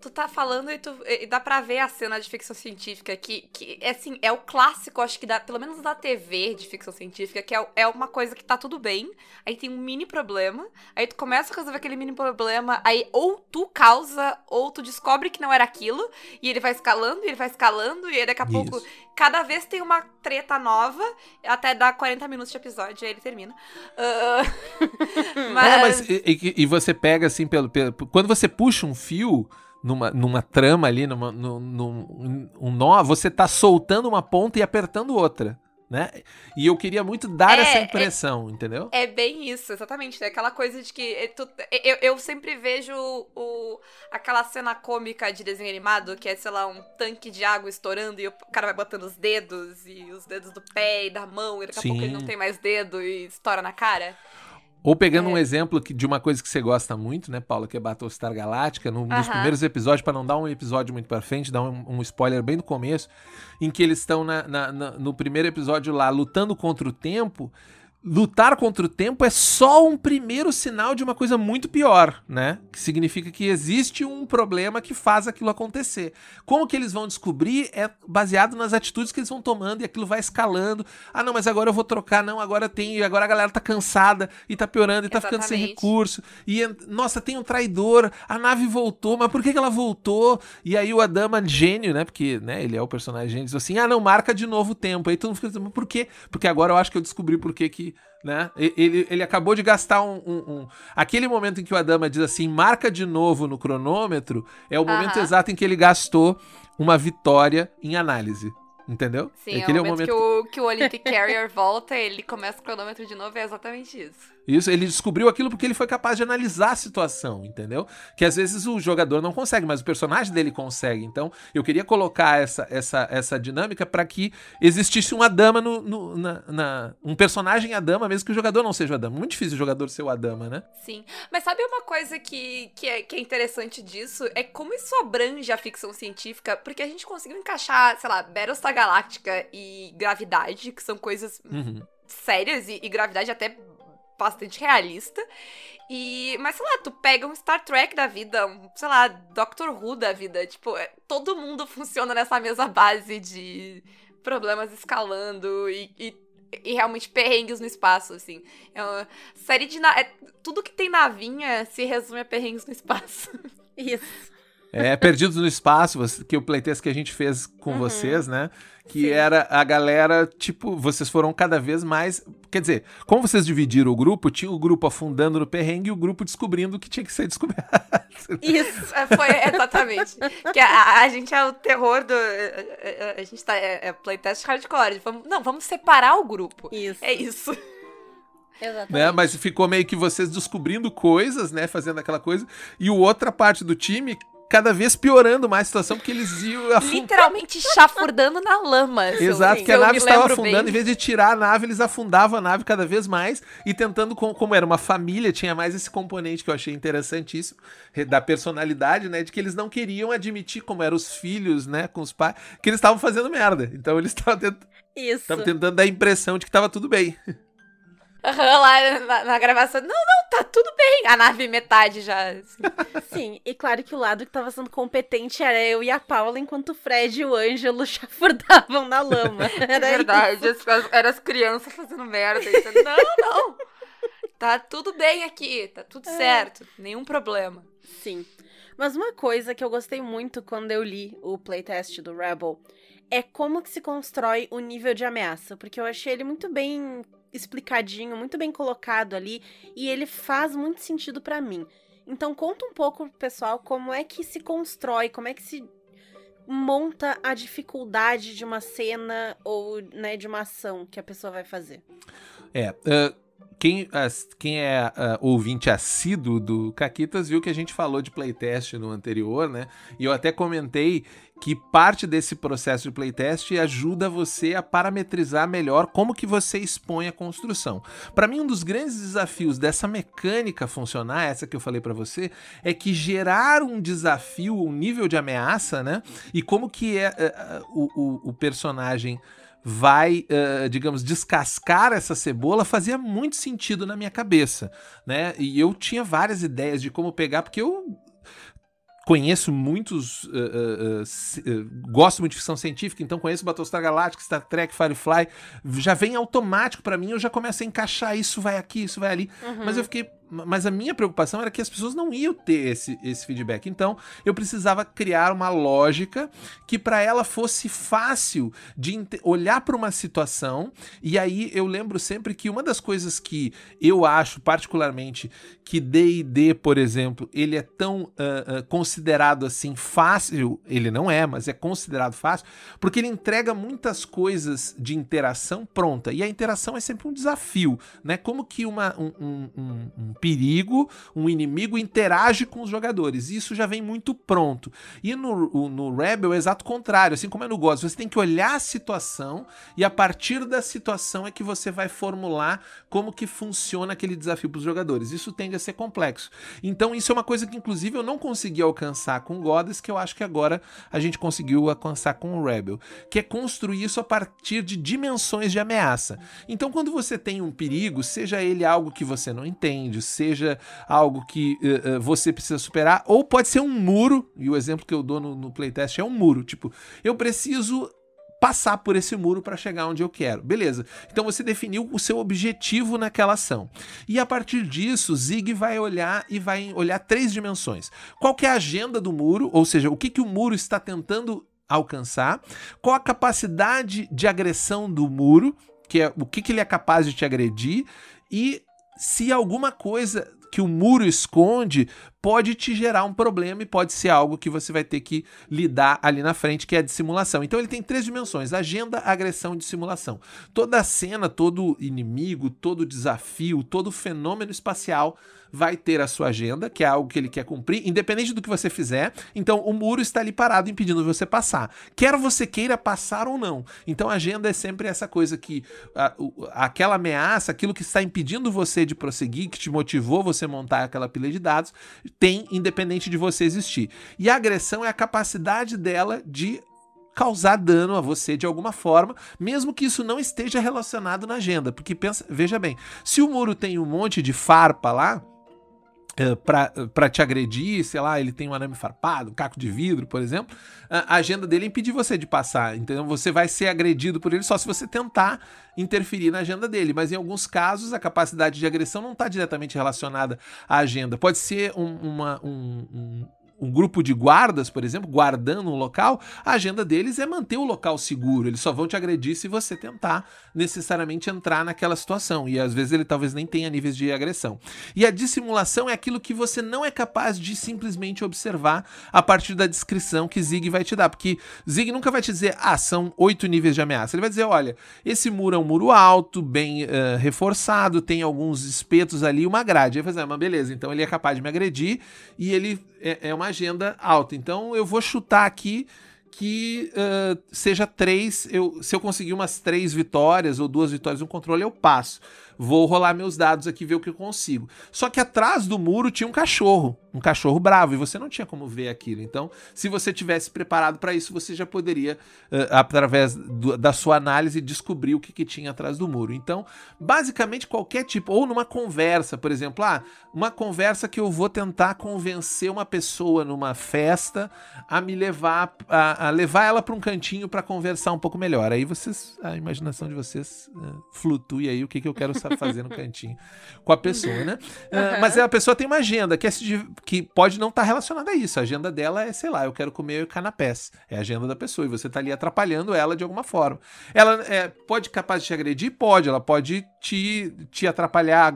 [SPEAKER 2] tu tá falando e, tu, e dá pra ver a cena de ficção científica que, que é assim, é o clássico, acho que dá, pelo menos da TV de ficção científica, que é, é uma coisa que tá tudo bem, aí tem um mini problema, aí tu começa a resolver aquele mini problema, aí ou tu causa, ou tu descobre que não era aquilo, e ele vai escalando, e ele vai escalando, e aí daqui a Isso. pouco, cada vez tem uma treta nova, até dar 40 minutos de episódio, aí ele termina.
[SPEAKER 4] Uh, mas... (laughs) É, mas e, e, você pega assim, pelo, pelo, quando você puxa um fio numa, numa trama ali, numa, num, num um nó, você tá soltando uma ponta e apertando outra. Né? E eu queria muito dar é, essa é impressão,
[SPEAKER 2] é,
[SPEAKER 4] entendeu?
[SPEAKER 2] É bem isso, exatamente. É aquela coisa de que tu, eu, eu sempre vejo o, aquela cena cômica de desenho animado, que é, sei lá, um tanque de água estourando e o cara vai botando os dedos e os dedos do pé e da mão, e daqui a pouco ele não tem mais dedo e estoura na cara.
[SPEAKER 4] Ou pegando é. um exemplo de uma coisa que você gosta muito, né, Paula, que é Battlestar Galáctica, num dos primeiros episódios, para não dar um episódio muito para frente, dar um, um, spoiler bem no começo, em que eles estão na, na, na, no primeiro episódio lá lutando contra o tempo lutar contra o tempo é só um primeiro sinal de uma coisa muito pior, né? Que significa que existe um problema que faz aquilo acontecer. Como que eles vão descobrir é baseado nas atitudes que eles vão tomando e aquilo vai escalando. Ah, não, mas agora eu vou trocar, não, agora tem, agora a galera tá cansada e tá piorando e tá Exatamente. ficando sem recurso. E nossa, tem um traidor, a nave voltou, mas por que, que ela voltou? E aí o Adama, gênio, né? Porque, né, ele é o personagem gênio, diz assim: "Ah, não, marca de novo o tempo". Aí todo mundo fica dizendo, mas por quê? Porque agora eu acho que eu descobri por que que né? Ele, ele acabou de gastar um, um, um, Aquele momento em que o Adama diz assim, marca de novo no cronômetro, é o momento exato em que ele gastou uma vitória em análise. Entendeu?
[SPEAKER 2] Sim, Aquele é o momento, é momento que, o, que o Olympic Carrier volta, ele começa o cronômetro de novo, é exatamente isso.
[SPEAKER 4] Isso, ele descobriu aquilo porque ele foi capaz de analisar a situação, entendeu? Que às vezes o jogador não consegue, mas o personagem dele consegue. Então, eu queria colocar essa, essa, essa dinâmica para que existisse uma dama no, no na, na, um personagem a dama, mesmo que o jogador não seja a dama. Muito difícil o jogador ser o a dama, né?
[SPEAKER 2] Sim. Mas sabe uma coisa que, que, é, que é interessante disso? É como isso abrange a ficção científica, porque a gente conseguiu encaixar, sei lá, Battlestar Galáctica e gravidade, que são coisas uhum. sérias e, e gravidade até bastante realista. E, mas sei lá, tu pega um Star Trek da vida, um, sei lá, Doctor Who da vida, tipo, é, todo mundo (laughs) funciona nessa mesma base de problemas escalando e, e, e realmente perrengues no espaço, assim. É uma série de. É, tudo que tem navinha se resume a perrengues no espaço. (laughs)
[SPEAKER 3] Isso.
[SPEAKER 4] É, Perdidos no Espaço, que o playtest que a gente fez com uhum. vocês, né? Que Sim. era a galera, tipo, vocês foram cada vez mais. Quer dizer, como vocês dividiram o grupo, tinha o grupo afundando no perrengue e o grupo descobrindo o que tinha que ser descoberto. (laughs)
[SPEAKER 3] Isso.
[SPEAKER 2] É, Foi exatamente. que a, a gente é o terror do. A gente tá. É, é playtest hardcore. Vamos, não, vamos separar o grupo.
[SPEAKER 3] Isso.
[SPEAKER 2] É isso.
[SPEAKER 3] Exatamente.
[SPEAKER 4] né? Mas ficou meio que vocês descobrindo coisas, né? Fazendo aquela coisa. E o outra parte do time cada vez piorando mais a situação, porque eles iam afundar.
[SPEAKER 2] Literalmente chafurdando na lama.
[SPEAKER 4] Exato, que a nave estava afundando,
[SPEAKER 2] bem.
[SPEAKER 4] em vez de tirar a nave, eles afundavam a nave cada vez mais e tentando, com- como era uma família, tinha mais esse componente que eu achei interessantíssimo, re- da personalidade, né, de que eles não queriam admitir, como eram os filhos, né, com os pais, que eles estavam fazendo merda. Então eles (laughs) estavam tent-
[SPEAKER 3] Isso.
[SPEAKER 4] estavam tentando dar a impressão de que estava tudo bem.
[SPEAKER 2] Aham, lá na, na gravação. Não, não, tá tudo bem. A nave metade já. assim. (laughs)
[SPEAKER 3] Sim, e claro que o lado que tava sendo competente era eu e a Paula, enquanto o Fred e o Ângelo (laughs) chafurdavam na lama. (laughs)
[SPEAKER 2] É
[SPEAKER 3] Era
[SPEAKER 2] verdade. As, as- eram as crianças fazendo merda. dizendo, não, não. Tá tudo bem aqui. Tá tudo certo. Nenhum problema.
[SPEAKER 3] isso. Sim. Mas uma coisa que eu gostei muito quando eu li o playtest do Rebel é como que se constrói o nível de ameaça, porque eu achei ele muito bem explicadinho, muito bem colocado ali, e ele faz muito sentido pra mim. Então conta um pouco, pessoal, como é que se constrói, como é que se monta a dificuldade de uma cena ou né, de uma ação que a pessoa vai fazer.
[SPEAKER 4] É, ah, quem, as- quem é ah, ouvinte assíduo do Caquitas viu que a gente falou de playtest no anterior, né? E eu até comentei que parte desse processo de playtest ajuda você a parametrizar melhor como que você expõe a construção. Para mim, um dos grandes desafios dessa mecânica funcionar, essa que eu falei para você, é que gerar um desafio, um nível de ameaça, né? E como que é, é, é, o, o- o personagem vai, eh, digamos, descascar essa cebola fazia muito sentido na minha cabeça, né? E eu tinha várias ideias de como pegar, porque eu conheço muitos, eh, ci- eh, gosto muito de ficção científica, então conheço Battlestar Galactica, Star Trek, Firefly, já vem automático pra mim, eu já começo a encaixar isso vai aqui, isso vai ali, mas eu fiquei. Mas a minha preocupação era que as pessoas não iam ter esse, esse feedback. Então, eu precisava criar uma lógica que para ela fosse fácil de olhar para uma situação. E aí eu lembro sempre que uma das coisas que eu acho particularmente que D&D, por exemplo, ele é tão ah, ah, considerado assim fácil, ele não é, mas é considerado fácil, porque ele entrega muitas coisas de interação pronta. E a interação é sempre um desafio, né? Como que uma, um, um- um- um perigo, um inimigo interage com os jogadores. Isso já vem muito pronto. E no, no Rebel é o exato contrário, assim como é no God, você tem que olhar a situação e a partir da situação é que você vai formular como que funciona aquele desafio para os jogadores. Isso tende a ser complexo. Então isso é uma coisa que inclusive eu não consegui alcançar com o Goddess, que eu acho que agora a gente conseguiu alcançar com o Rebel, que é construir isso a partir de dimensões de ameaça. Então quando você tem um perigo, seja ele algo que você não entende, seja algo que eh, você precisa superar, ou pode ser um muro, e o exemplo que eu dou no, no playtest é um muro, tipo, eu preciso passar por esse muro para chegar onde eu quero. Beleza. Então você definiu o seu objetivo naquela ação. E a partir disso, Zig vai olhar e vai olhar três dimensões. Qual que é a agenda do muro, ou seja, o que, que o muro está tentando alcançar, qual a capacidade de agressão do muro, que é o que, que ele é capaz de te agredir, e se alguma coisa que o muro esconde pode te gerar um problema e pode ser algo que você vai ter que lidar ali na frente, que é a dissimulação. Então ele tem três dimensões: agenda, agressão e dissimulação. Toda cena, todo inimigo, todo desafio, todo fenômeno espacial vai ter a sua agenda, que é algo que ele quer cumprir, independente do que você fizer. Então o muro está ali parado impedindo você passar. Quer você queira passar ou não. Então a agenda é sempre essa coisa que a- aquela ameaça, aquilo que está impedindo você de prosseguir, que te motivou você montar aquela pilha de dados, tem independente de você existir. E a agressão é a capacidade dela de causar dano a você de alguma forma, mesmo que isso não esteja relacionado na agenda, porque pensa, veja bem, se o muro tem um monte de farpa lá, eh, pra te agredir, sei lá, ele tem um arame farpado, um caco de vidro, por exemplo, a agenda dele é impedir você de passar. Então você vai ser agredido por ele só se você tentar interferir na agenda dele. Mas em alguns casos a capacidade de agressão não está diretamente relacionada à agenda. Pode ser um, uma- um- um- um grupo de guardas, por exemplo, guardando um local, a agenda deles é manter o local seguro. Eles só vão te agredir se você tentar necessariamente entrar naquela situação. E às vezes ele talvez nem tenha níveis de agressão. E a dissimulação é aquilo que você não é capaz de simplesmente observar a partir da descrição que Zig vai te dar. Porque Zig nunca vai te dizer, ah, são oito níveis de ameaça. Ele vai dizer, olha, esse muro é um muro alto, bem uh, reforçado, tem alguns espetos ali, uma grade. Aí vai dizer, ah, mas beleza, então ele é capaz de me agredir e ele é, é uma agenda alta. Então eu vou chutar aqui que uh, seja três. Eu, se eu conseguir umas três vitórias ou duas vitórias no controle, eu passo. Vou rolar meus dados aqui ver o que eu consigo. Só que atrás do muro tinha um cachorro, um cachorro bravo, e você não tinha como ver aquilo. Então, se você tivesse preparado para isso, você já poderia, uh, através do, da sua análise, descobrir o que, que, tinha atrás do muro. Então, basicamente, qualquer tipo, ou numa conversa, por exemplo, ah, uma conversa que eu vou tentar convencer uma pessoa numa festa a me levar, a, a levar ela para um cantinho para conversar um pouco melhor. Aí vocês, a imaginação de vocês uh, flutue aí o que, que eu quero saber sabe fazer no cantinho com a pessoa, né? Uh, (laughs) mas a pessoa tem uma agenda que, é, que pode não estar tá relacionada a isso. A agenda dela é, sei lá, eu quero comer canapés. É a agenda da pessoa. E você está ali atrapalhando ela de alguma forma. Ela é, pode capaz de te agredir? Pode. Ela pode te, te atrapalhar,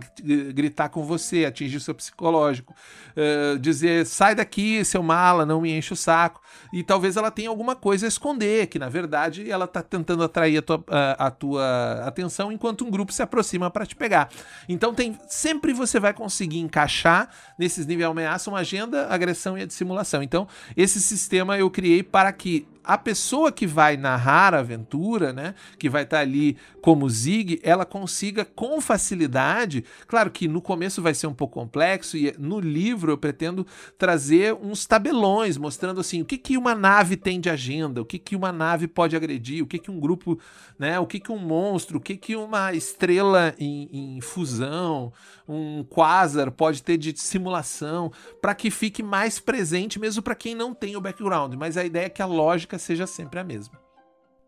[SPEAKER 4] gritar com você, atingir o seu psicológico, uh, dizer sai daqui, seu mala, não me enche o saco. E talvez ela tenha alguma coisa a esconder, que na verdade ela está tentando atrair a tua, a, a tua atenção enquanto um grupo se aproxima para te pegar. Então tem sempre você vai conseguir encaixar nesses níveis de ameaça uma agenda, agressão e dissimulação. Então esse sistema eu criei para que a pessoa que vai narrar a aventura, né, que vai estar tá ali como Zig, ela consiga com facilidade, claro que no começo vai ser um pouco complexo e no livro eu pretendo trazer uns tabelões mostrando assim o que que uma nave tem de agenda, o que que uma nave pode agredir, o que que um grupo, né, o que que um monstro, o que que uma estrela em, em fusão, um quasar pode ter de simulação, para que fique mais presente mesmo para quem não tem o background, mas a ideia é que a lógica seja sempre a mesma.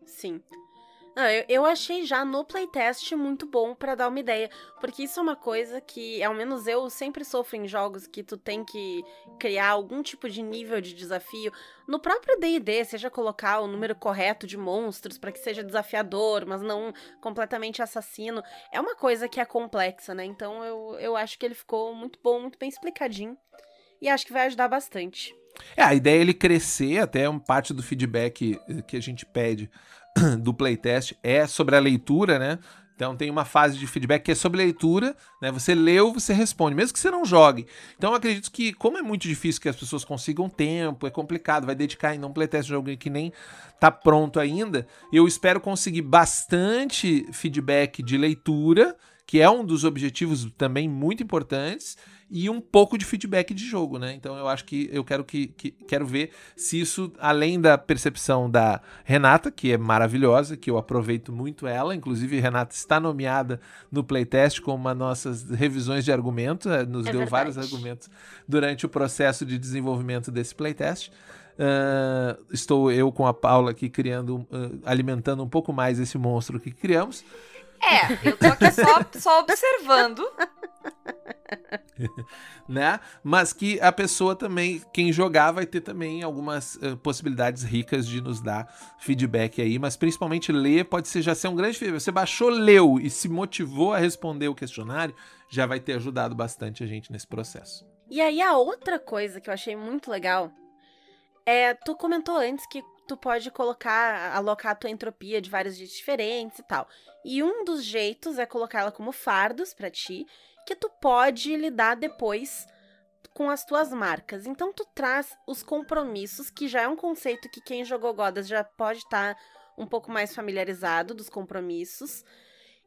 [SPEAKER 3] Sim. Não, eu, eu achei já no playtest muito bom para dar uma ideia, porque isso é uma coisa que, ao menos eu, sempre sofro em jogos que tu tem que criar algum tipo de nível de desafio. No próprio D&D, seja colocar o número correto de monstros para que seja desafiador, mas não completamente assassino, é uma coisa que é complexa, né? Então eu, eu acho que ele ficou muito bom, muito bem explicadinho, e acho que vai ajudar bastante.
[SPEAKER 4] É, a ideia é ele crescer, até um parte do feedback eh, que a gente pede (clears throat) do playtest é sobre a leitura, né? Então tem uma fase de feedback que é sobre leitura, né? Você leu, você responde, mesmo que você não jogue. Então acredito que, como é muito difícil que as pessoas consigam tempo, é complicado, vai dedicar ainda um playtest de alguém que nem tá pronto ainda, eu espero conseguir bastante feedback de leitura, que é um dos objetivos também muito importantes e um pouco de feedback de jogo, né? Então eu acho que eu quero que, que, quero ver se isso, além da percepção da Renata, que é maravilhosa, que eu aproveito muito ela, inclusive Renata está nomeada no playtest como uma nossas revisões de argumentos, eh, nos é deu verdade. vários argumentos durante o processo de desenvolvimento desse playtest. Uh, estou eu com a Paula aqui criando, uh, alimentando um pouco mais esse monstro que criamos.
[SPEAKER 2] É, eu tô aqui só, só observando. (laughs)
[SPEAKER 4] né? Mas que a pessoa também, quem jogar, vai ter também algumas uh, possibilidades ricas de nos dar feedback aí, mas principalmente ler pode ser já ser um grande feedback. Você baixou, leu e se motivou a responder o questionário, já vai ter ajudado bastante a gente nesse processo.
[SPEAKER 3] E aí a outra coisa que eu achei muito legal é, tu comentou antes que tu pode colocar, alocar a tua entropia de vários jeitos diferentes e tal. E um dos jeitos é colocá-la como fardos para ti, que tu pode lidar depois com as tuas marcas. Então tu traz os compromissos, que já é um conceito que quem jogou Godas já pode estar tá um pouco mais familiarizado dos compromissos.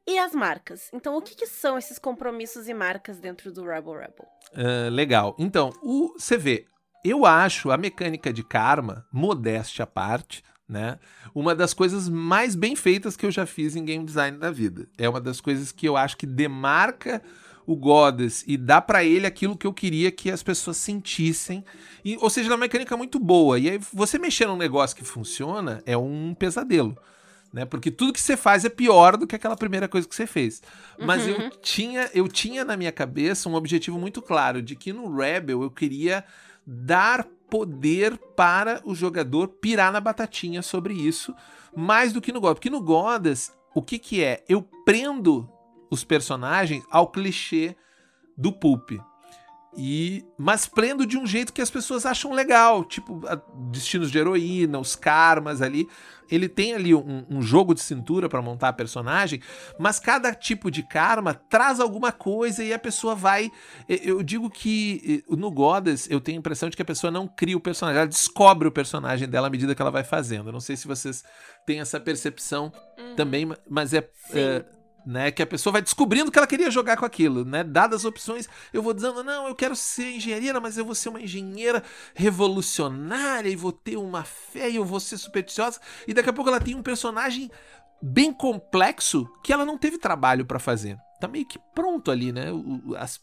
[SPEAKER 3] E as marcas. Então, o que, que são esses compromissos e marcas dentro do Rebel Rebel?
[SPEAKER 4] Uh, legal. Então, o, você vê, eu acho a mecânica de karma, modéstia à parte, né? Uma das coisas mais bem feitas que eu já fiz em game design da vida. É uma das coisas que eu acho que demarca o Goddess e dá para ele aquilo que eu queria que as pessoas sentissem. E, ou seja, é uma mecânica muito boa. E aí você mexer num negócio que funciona é um pesadelo. Né? Porque tudo que você faz é pior do que aquela primeira coisa que você fez. Mas uhum. eu tinha eu tinha na minha cabeça um objetivo muito claro de que no Rebel eu queria dar poder para o jogador pirar na batatinha sobre isso, mais do que no Godas. Porque no Godas, o que que é? Eu prendo os personagens ao clichê do pulp. E, mas prendo de um jeito que as pessoas acham legal, tipo a, destinos de heroína, os karmas ali. Ele tem ali um, um jogo de cintura para montar a personagem, mas cada tipo de karma traz alguma coisa e a pessoa vai. Eu digo que no Godas eu tenho a impressão de que a pessoa não cria o personagem, ela descobre o personagem dela à medida que ela vai fazendo. Eu não sei se vocês têm essa percepção uhum. também, mas é né? Que a pessoa vai descobrindo que ela queria jogar com aquilo, né? Dadas as opções, eu vou dizendo, não, eu quero ser engenheira, mas eu vou ser uma engenheira revolucionária e vou ter uma fé e eu vou ser supersticiosa. E daqui a pouco ela tem um personagem bem complexo que ela não teve trabalho para fazer. Tá meio que pronto ali, né?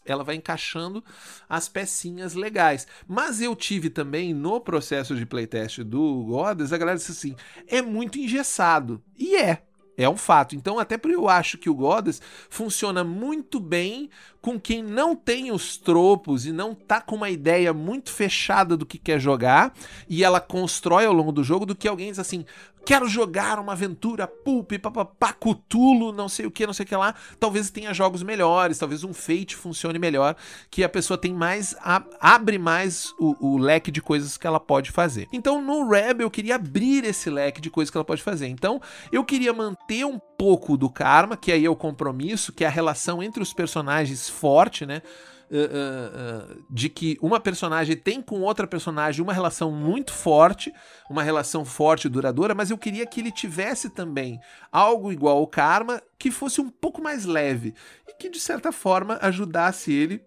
[SPEAKER 4] ela vai encaixando as pecinhas legais. Mas eu tive também no processo de playtest do Goddess, a galera disse assim: é muito engessado. E é, é um fato. Então, até por eu acho que o Goddess funciona muito bem com quem não tem os tropos e não tá com uma ideia muito fechada do que quer jogar e ela constrói ao longo do jogo do que alguém diz assim: quero jogar uma aventura pulp, papapá, cutulo, não sei o que, não sei o que lá. Talvez tenha jogos melhores, talvez um Fate funcione melhor, que a pessoa tem mais, a, abre mais o, o leque de coisas que ela pode fazer. Então, no Rebel, eu queria abrir esse leque de coisas que ela pode fazer. Então, eu queria manter um pouco do karma, que aí é o compromisso, que é a relação entre os personagens forte, né? Uh, uh, uh, de que uma personagem tem com outra personagem uma relação muito forte, uma relação forte e duradoura, mas eu queria que ele tivesse também algo igual ao Karma, que fosse um pouco mais leve e que de certa forma ajudasse ele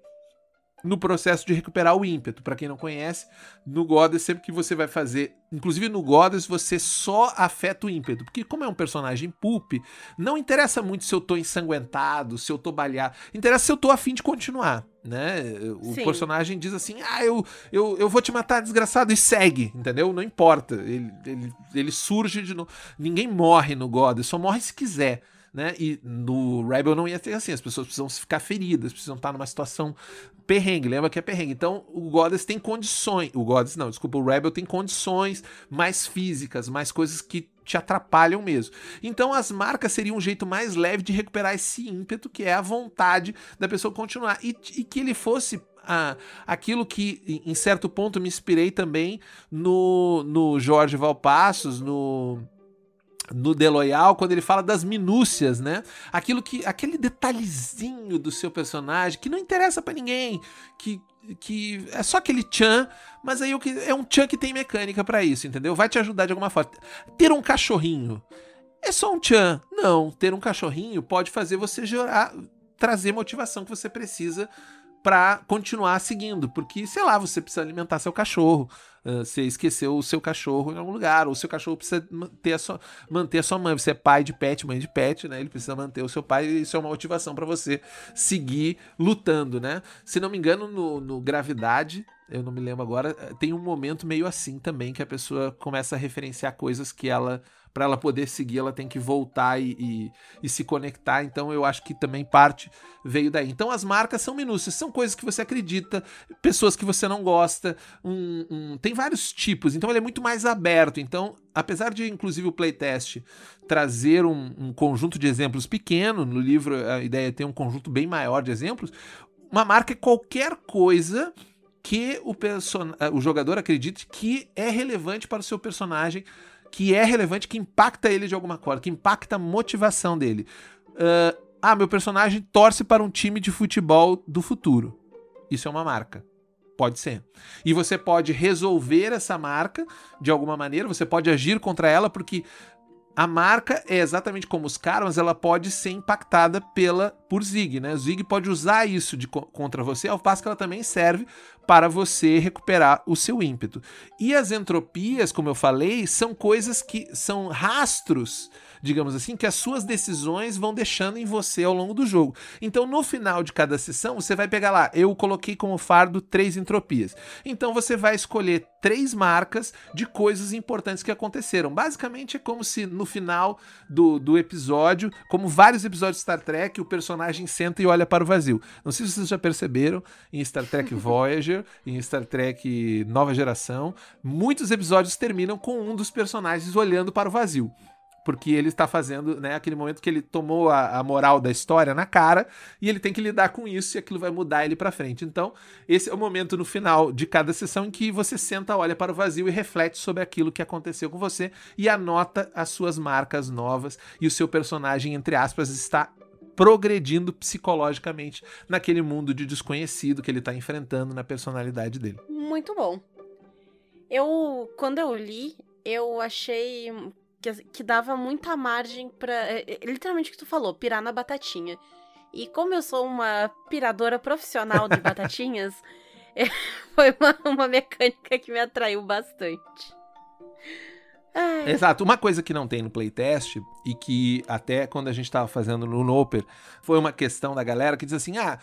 [SPEAKER 4] no processo de recuperar o ímpeto. Para quem não conhece, no Goddess, sempre que você vai fazer, inclusive no Goddess, você só afeta o ímpeto, porque como é um personagem pulp, não interessa muito se eu tô ensanguentado, se eu tô balhado, interessa se eu tô afim de continuar, né? O Sim. personagem diz assim, ah, eu, eu, eu vou te matar, desgraçado, e segue, entendeu? Não importa, ele, ele, ele surge de novo. Ninguém morre no Goddess, só morre se quiser né? E no Rebel não ia ter assim, as pessoas precisam ficar feridas, precisam estar numa situação perrengue, lembra que é perrengue. Então o Goddess tem condições, o Goddess não, desculpa, o Rebel tem condições mais físicas, mais coisas que te atrapalham mesmo. Então as marcas seriam um jeito mais leve de recuperar esse ímpeto, que é a vontade da pessoa continuar. E, e que ele fosse ah, aquilo que, em certo ponto, me inspirei também no, no Jorge Valpassos, no no Deloyal, quando ele fala das minúcias, né? Aquilo que aquele detalhezinho do seu personagem que não interessa para ninguém, que que é só aquele chan, mas aí é um chan que tem mecânica para isso, entendeu? Vai te ajudar de alguma forma. Ter um cachorrinho é só um chan. Não, ter um cachorrinho pode fazer você gerar, trazer motivação que você precisa para continuar seguindo, porque sei lá, você precisa alimentar seu cachorro, você esqueceu o seu cachorro em algum lugar, ou seu cachorro precisa ter a sua, manter a sua mãe, você é pai de pet, mãe de pet, né? Ele precisa manter o seu pai, e isso é uma motivação para você seguir lutando, né? Se não me engano, no, no Gravidade, eu não me lembro agora, tem um momento meio assim também que a pessoa começa a referenciar coisas que ela para ela poder seguir, ela tem que voltar e, e, e, se conectar. Então eu acho que também parte veio daí. Então as marcas são minúcias, são coisas que você acredita, pessoas que você não gosta, um, um, tem vários tipos. Então ele é muito mais aberto. Então, apesar de inclusive o playtest trazer um, um conjunto de exemplos pequeno, no livro a ideia é ter um conjunto bem maior de exemplos, uma marca é qualquer coisa que o, person... o jogador acredite que é relevante para o seu personagem que é relevante, que impacta ele de alguma forma, que impacta a motivação dele. Uh, ah, meu personagem torce para um time de futebol do futuro. Isso é uma marca. Pode ser. E você pode resolver essa marca de alguma maneira, você pode agir contra ela, porque a marca é exatamente como os karmas, ela pode ser impactada pela por Zig, né? Zig pode usar isso de, contra você, ao passo que ela também serve para você recuperar o seu ímpeto. E as entropias, como eu falei, são coisas que são rastros digamos assim, que as suas decisões vão deixando em você ao longo do jogo. Então, no final de cada sessão, você vai pegar lá, eu coloquei como fardo três entropias. Então, você vai escolher três marcas de coisas importantes que aconteceram. Basicamente, é como se no final do, do episódio, como vários episódios de Star Trek, o personagem senta e olha para o vazio. Não sei se vocês já perceberam, em Star Trek (laughs) Voyager, em Star Trek Nova Geração, muitos episódios terminam com um dos personagens olhando para o vazio porque ele está fazendo, né, aquele momento que ele tomou a, a, moral da história na cara e ele tem que lidar com isso e aquilo vai mudar ele para frente. Então, esse é o momento no final de cada sessão em que você senta, olha para o vazio e reflete sobre aquilo que aconteceu com você e anota as suas marcas novas e o seu personagem, entre aspas, está progredindo psicologicamente naquele mundo de desconhecido que ele está enfrentando na personalidade dele.
[SPEAKER 3] Muito bom. Eu, quando eu li, eu achei que, que dava muita margem para é, é, literalmente o que tu falou, pirar na batatinha. E como eu sou uma piradora profissional de (laughs) batatinhas, é, (laughs) foi uma, uma mecânica que me atraiu bastante.
[SPEAKER 4] Ai. Exato. Uma coisa que não tem no playtest e que até quando a gente estava fazendo no Noper foi uma questão da galera que diz assim: ah,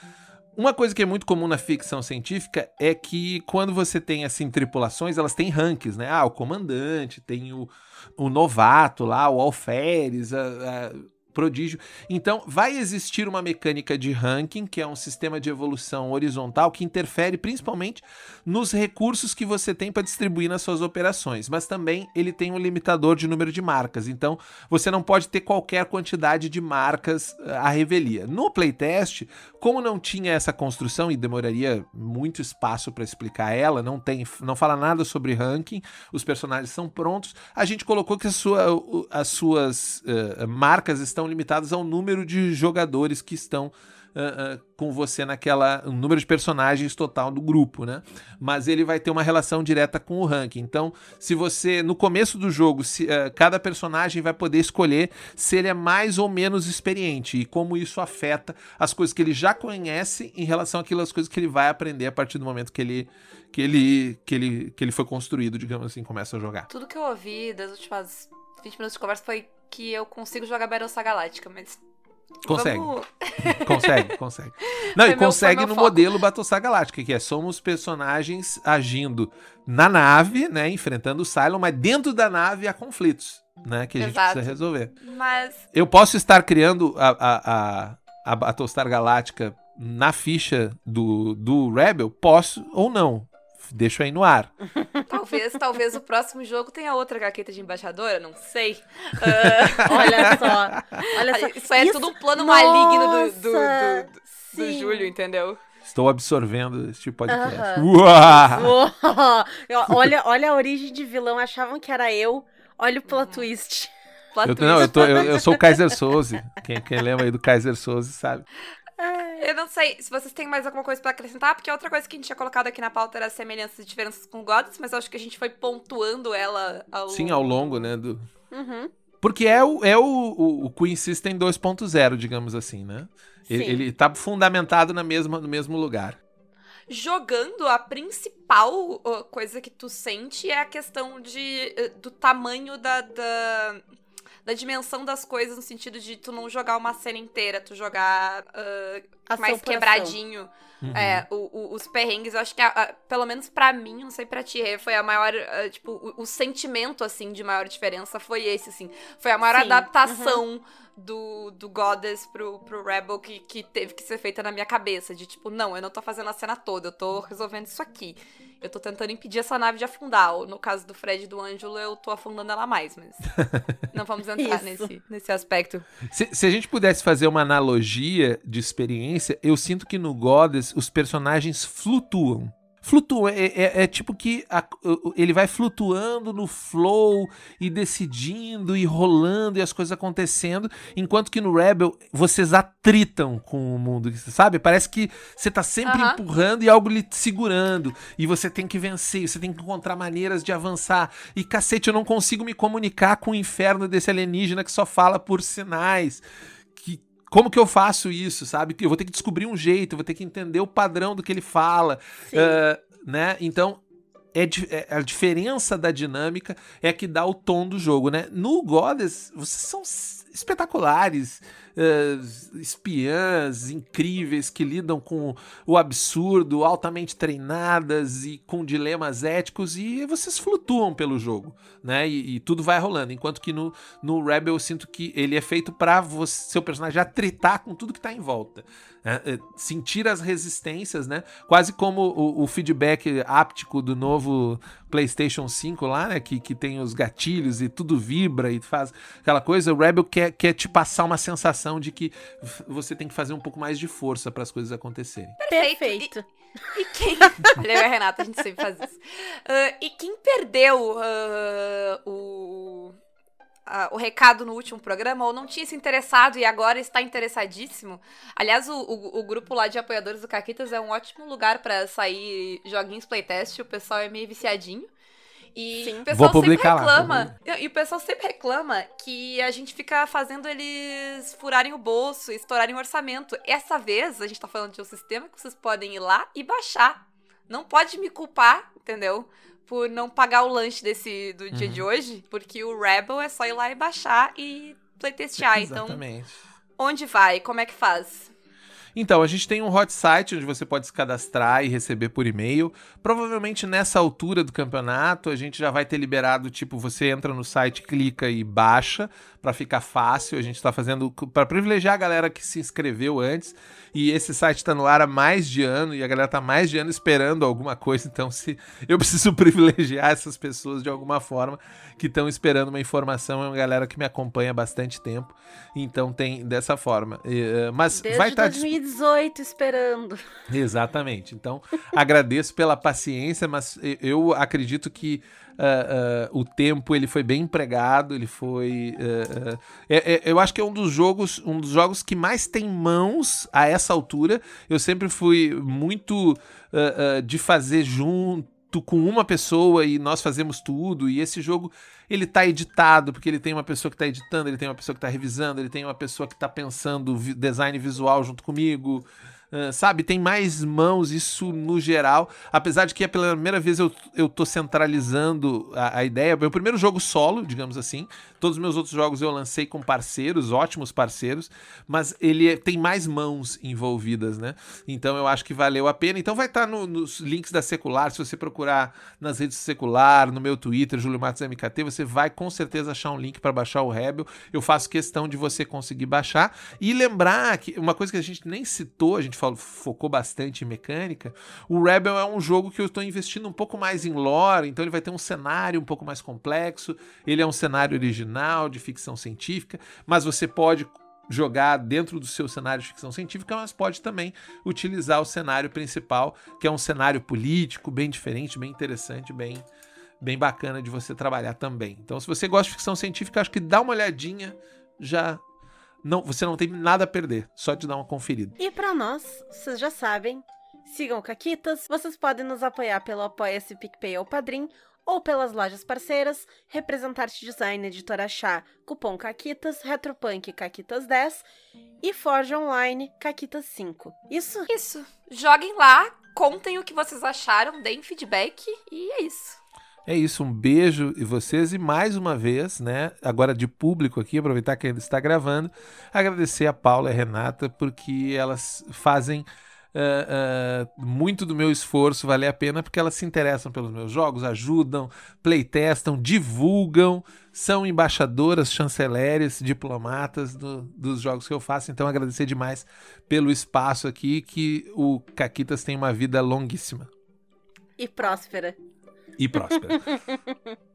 [SPEAKER 4] uma coisa que é muito comum na ficção científica é que quando você tem assim tripulações, elas têm ranks, né? Ah, o comandante, tem o, o novato lá, o alferes, a, a prodígio. Então, vai existir uma mecânica de ranking, que é um sistema de evolução horizontal que interfere principalmente nos recursos que você tem para distribuir nas suas operações, mas também ele tem um limitador de número de marcas. Então, você não pode ter qualquer quantidade de marcas eh, à revelia. No playtest, como não tinha essa construção e demoraria muito espaço para explicar ela, não tem, não fala nada sobre ranking, os personagens são prontos, a gente colocou que a sua, as suas uh, marcas estão limitadas ao número de jogadores que estão Uh, uh, com você naquela um número de personagens total do grupo, né? Mas ele vai ter uma relação direta com o ranking. Então, se você no começo do jogo, se, uh, cada personagem vai poder escolher se ele é mais ou menos experiente e como isso afeta as coisas que ele já conhece em relação àquelas coisas que ele vai aprender a partir do momento que ele que ele que ele que ele foi construído, digamos assim, começa a jogar.
[SPEAKER 2] Tudo que eu ouvi das últimas 20 minutos de conversa foi que eu consigo jogar Battlestar Galáctica, mas.
[SPEAKER 4] Consegue.
[SPEAKER 2] Vamos... (laughs)
[SPEAKER 4] consegue, consegue. (laughs) Não,
[SPEAKER 2] Foi
[SPEAKER 4] e
[SPEAKER 2] meu-
[SPEAKER 4] consegue
[SPEAKER 2] foi
[SPEAKER 4] no
[SPEAKER 2] meu foco.
[SPEAKER 4] modelo Battlestar Galáctica, que é somos personagens agindo na nave, né, enfrentando o Cylon, mas dentro da nave há conflitos, né, que a gente
[SPEAKER 2] Exato.
[SPEAKER 4] precisa resolver.
[SPEAKER 2] Mas.
[SPEAKER 4] Eu posso estar criando a, a, a, a Battlestar Galáctica na ficha do, do Rebel? Posso ou não. Deixo aí no ar. (laughs)
[SPEAKER 2] Talvez, talvez o próximo jogo tenha outra gaqueta de embaixadora, não sei. (laughs) Ah,
[SPEAKER 3] Olha só. Olha só.
[SPEAKER 2] isso aí é tudo um plano maligno do, do,
[SPEAKER 3] Nossa,
[SPEAKER 2] do, do
[SPEAKER 3] sim.
[SPEAKER 2] Júlio, entendeu?
[SPEAKER 4] Estou absorvendo este podcast.
[SPEAKER 3] Aham.
[SPEAKER 4] Uau! (laughs)
[SPEAKER 3] Oh, olha, olha a origem de vilão, achavam que era eu. Olha o
[SPEAKER 2] Uhum.
[SPEAKER 3] plot twist.
[SPEAKER 2] Plot
[SPEAKER 4] Eu,
[SPEAKER 2] twist.
[SPEAKER 4] não, eu, tô, eu, eu sou o (laughs) Kaiser Soze. Quem, quem lembra aí do Kaiser Soze sabe.
[SPEAKER 2] Eu não sei se vocês têm mais alguma coisa pra acrescentar, porque outra coisa que a gente tinha colocado aqui na pauta era as semelhanças e diferenças com Gods, mas acho que a gente foi pontuando ela ao
[SPEAKER 4] Sim, ao longo, né? Do...
[SPEAKER 3] Uhum.
[SPEAKER 4] Porque é o, é o, o, o Queen System 2.0, digamos assim, né? Ele,
[SPEAKER 3] Sim.
[SPEAKER 4] ele tá fundamentado na mesma, no mesmo lugar.
[SPEAKER 2] Jogando, a principal ó, coisa que tu sente é a questão de, eh, do tamanho da, da, da dimensão das coisas, no sentido de tu não jogar uma cena inteira, tu jogar
[SPEAKER 3] Ação
[SPEAKER 2] mais quebradinho.
[SPEAKER 4] Uhum.
[SPEAKER 2] É, o- o- os perrengues, eu acho que, a- a- pelo menos pra mim, não sei pra ti, foi a maior, ah, tipo, o, o sentimento, assim, de maior diferença foi esse, assim. Foi a maior
[SPEAKER 3] Sim,
[SPEAKER 2] adaptação do, do Goddess pro, pro Rebel que, que teve que ser feita na minha cabeça. De tipo, não, eu não tô fazendo a cena toda, eu tô resolvendo isso aqui. Eu tô tentando impedir essa nave de afundar. Ou no caso do Fred e do Ângelo, eu tô afundando ela mais, mas. (laughs) não vamos entrar nesse, nesse aspecto.
[SPEAKER 4] Se, se a gente pudesse fazer uma analogia de experiência, eu sinto que no Goddess os personagens flutuam. Flutuam, é, é- é tipo que a- ele vai flutuando no flow e decidindo e rolando e as coisas acontecendo, enquanto que no Rebel vocês atritam com o mundo, sabe? Parece que você tá sempre
[SPEAKER 2] Aham.
[SPEAKER 4] empurrando e algo lhe segurando, e você tem que vencer, você tem que encontrar maneiras de avançar. E cacete, eu não consigo me comunicar com o inferno desse alienígena que só fala por sinais. Como que eu faço isso, sabe? Eu vou ter que descobrir um jeito, vou ter que entender o padrão do que ele fala, ah, né? Então é, é, a diferença da dinâmica é que dá o tom do jogo, né? No Goddess, vocês são espetaculares, uh, espiãs incríveis que lidam com o absurdo, altamente treinadas e com dilemas éticos, e vocês flutuam pelo jogo, né? E, e tudo vai rolando. Enquanto que no, no Rebel eu sinto que ele é feito para seu personagem atritar com tudo que tá em volta. Né? É, sentir as resistências, né? Quase como o, o, feedback áptico do novo PlayStation 5 lá, né? Que, que tem os gatilhos e tudo vibra e faz aquela coisa. O Rebel quer, quer te passar uma sensação de que você tem que fazer um pouco mais de força para as coisas acontecerem.
[SPEAKER 3] Perfeito.
[SPEAKER 2] E, e quem. (laughs) Olha, eu e a Renata, a gente sempre faz isso. Uh, e quem perdeu uh, o uh, o recado no último programa ou não tinha se interessado e agora está interessadíssimo. Aliás, o, o, o grupo lá de apoiadores do Caquitas é um ótimo lugar para sair joguinhos playtest. O pessoal é meio viciadinho. E Sim. o pessoal sempre reclama. Lá, e o pessoal sempre reclama que a gente fica fazendo eles furarem o bolso, estourarem o orçamento. Essa vez, a gente tá falando de um sistema que vocês podem ir lá e baixar. Não pode me culpar, entendeu? Por não pagar o lanche desse do dia uhum. de hoje, porque o Rebel é só ir lá e baixar e playtestear. (laughs) Então, Exatamente. Então, onde vai? Como é que faz?
[SPEAKER 4] Então, a gente tem um hot site onde você pode se cadastrar e receber por e-mail. Provavelmente nessa altura do campeonato, a gente já vai ter liberado, tipo, você entra no site, clica e baixa para ficar fácil. A gente está fazendo para privilegiar a galera que se inscreveu antes. E esse site está no ar há mais de ano e a galera tá mais de ano esperando alguma coisa. Então, se eu preciso (laughs) privilegiar essas pessoas de alguma forma que estão esperando uma informação, é uma galera que me acompanha há bastante tempo. Então tem dessa forma. Uh, mas
[SPEAKER 3] Desde
[SPEAKER 4] vai estar tá
[SPEAKER 3] 2018 esperando.
[SPEAKER 4] Exatamente. Então (laughs) agradeço pela paciência, mas eu acredito que Uh, o tempo ele foi bem empregado, ele foi. Uh, é, é, eu acho que é um dos jogos, um dos jogos que mais tem mãos a essa altura. Eu sempre fui muito de fazer junto com uma pessoa e nós fazemos tudo. E esse jogo ele tá editado, porque ele tem uma pessoa que tá editando, ele tem uma pessoa que tá revisando, ele tem uma pessoa que tá pensando design visual junto comigo. Uh, sabe, tem mais mãos, isso no geral. Apesar de que é pela primeira vez eu, eu tô centralizando a, a ideia. Meu primeiro jogo solo, digamos assim. Todos os meus outros jogos eu lancei com parceiros, ótimos parceiros, mas ele é, tem mais mãos envolvidas, né? Então eu acho que valeu a pena. Então vai estar tá no, nos links da Secular, se você procurar nas redes Secular, no meu Twitter, Júlio Matos MKT, você vai com certeza achar um link para baixar o Rebel. Eu faço questão de você conseguir baixar e lembrar que uma coisa que a gente nem citou, a gente falou, focou bastante em mecânica, o Rebel é um jogo que eu estou investindo um pouco mais em lore, então ele vai ter um cenário um pouco mais complexo, ele é um cenário original de ficção científica, mas você pode jogar dentro do seu cenário de ficção científica, mas pode também utilizar o cenário principal, que é um cenário político bem diferente, bem interessante, bem bem bacana de você trabalhar também. Então, se você gosta de ficção científica, acho que dá uma olhadinha, já não, você não tem nada a perder, só de dar uma conferida.
[SPEAKER 3] E para nós, vocês já sabem, sigam o Caquitas, vocês podem nos apoiar pelo Apoia-se PicPay ou Padrim, ou pelas lojas parceiras, Representarte Design Editora Chá, Cupom Caquitas, Retropunk Caquitas 10 e Forja Online Caquitas 5. Isso?
[SPEAKER 2] Isso. Joguem lá, contem o que vocês acharam, deem feedback e é isso.
[SPEAKER 4] É isso, um beijo e vocês e mais uma vez, né, agora de público aqui, aproveitar que ainda está gravando, agradecer a Paula e a Renata porque elas fazem Uh, uh, muito do meu esforço vale a pena porque elas se interessam pelos meus jogos, ajudam, playtestam, divulgam, são embaixadoras, chanceleres, diplomatas do, dos jogos que eu faço. Então, agradecer demais pelo espaço aqui, que o Caquitas tem uma vida longuíssima.
[SPEAKER 3] E próspera
[SPEAKER 4] e próspera. (laughs)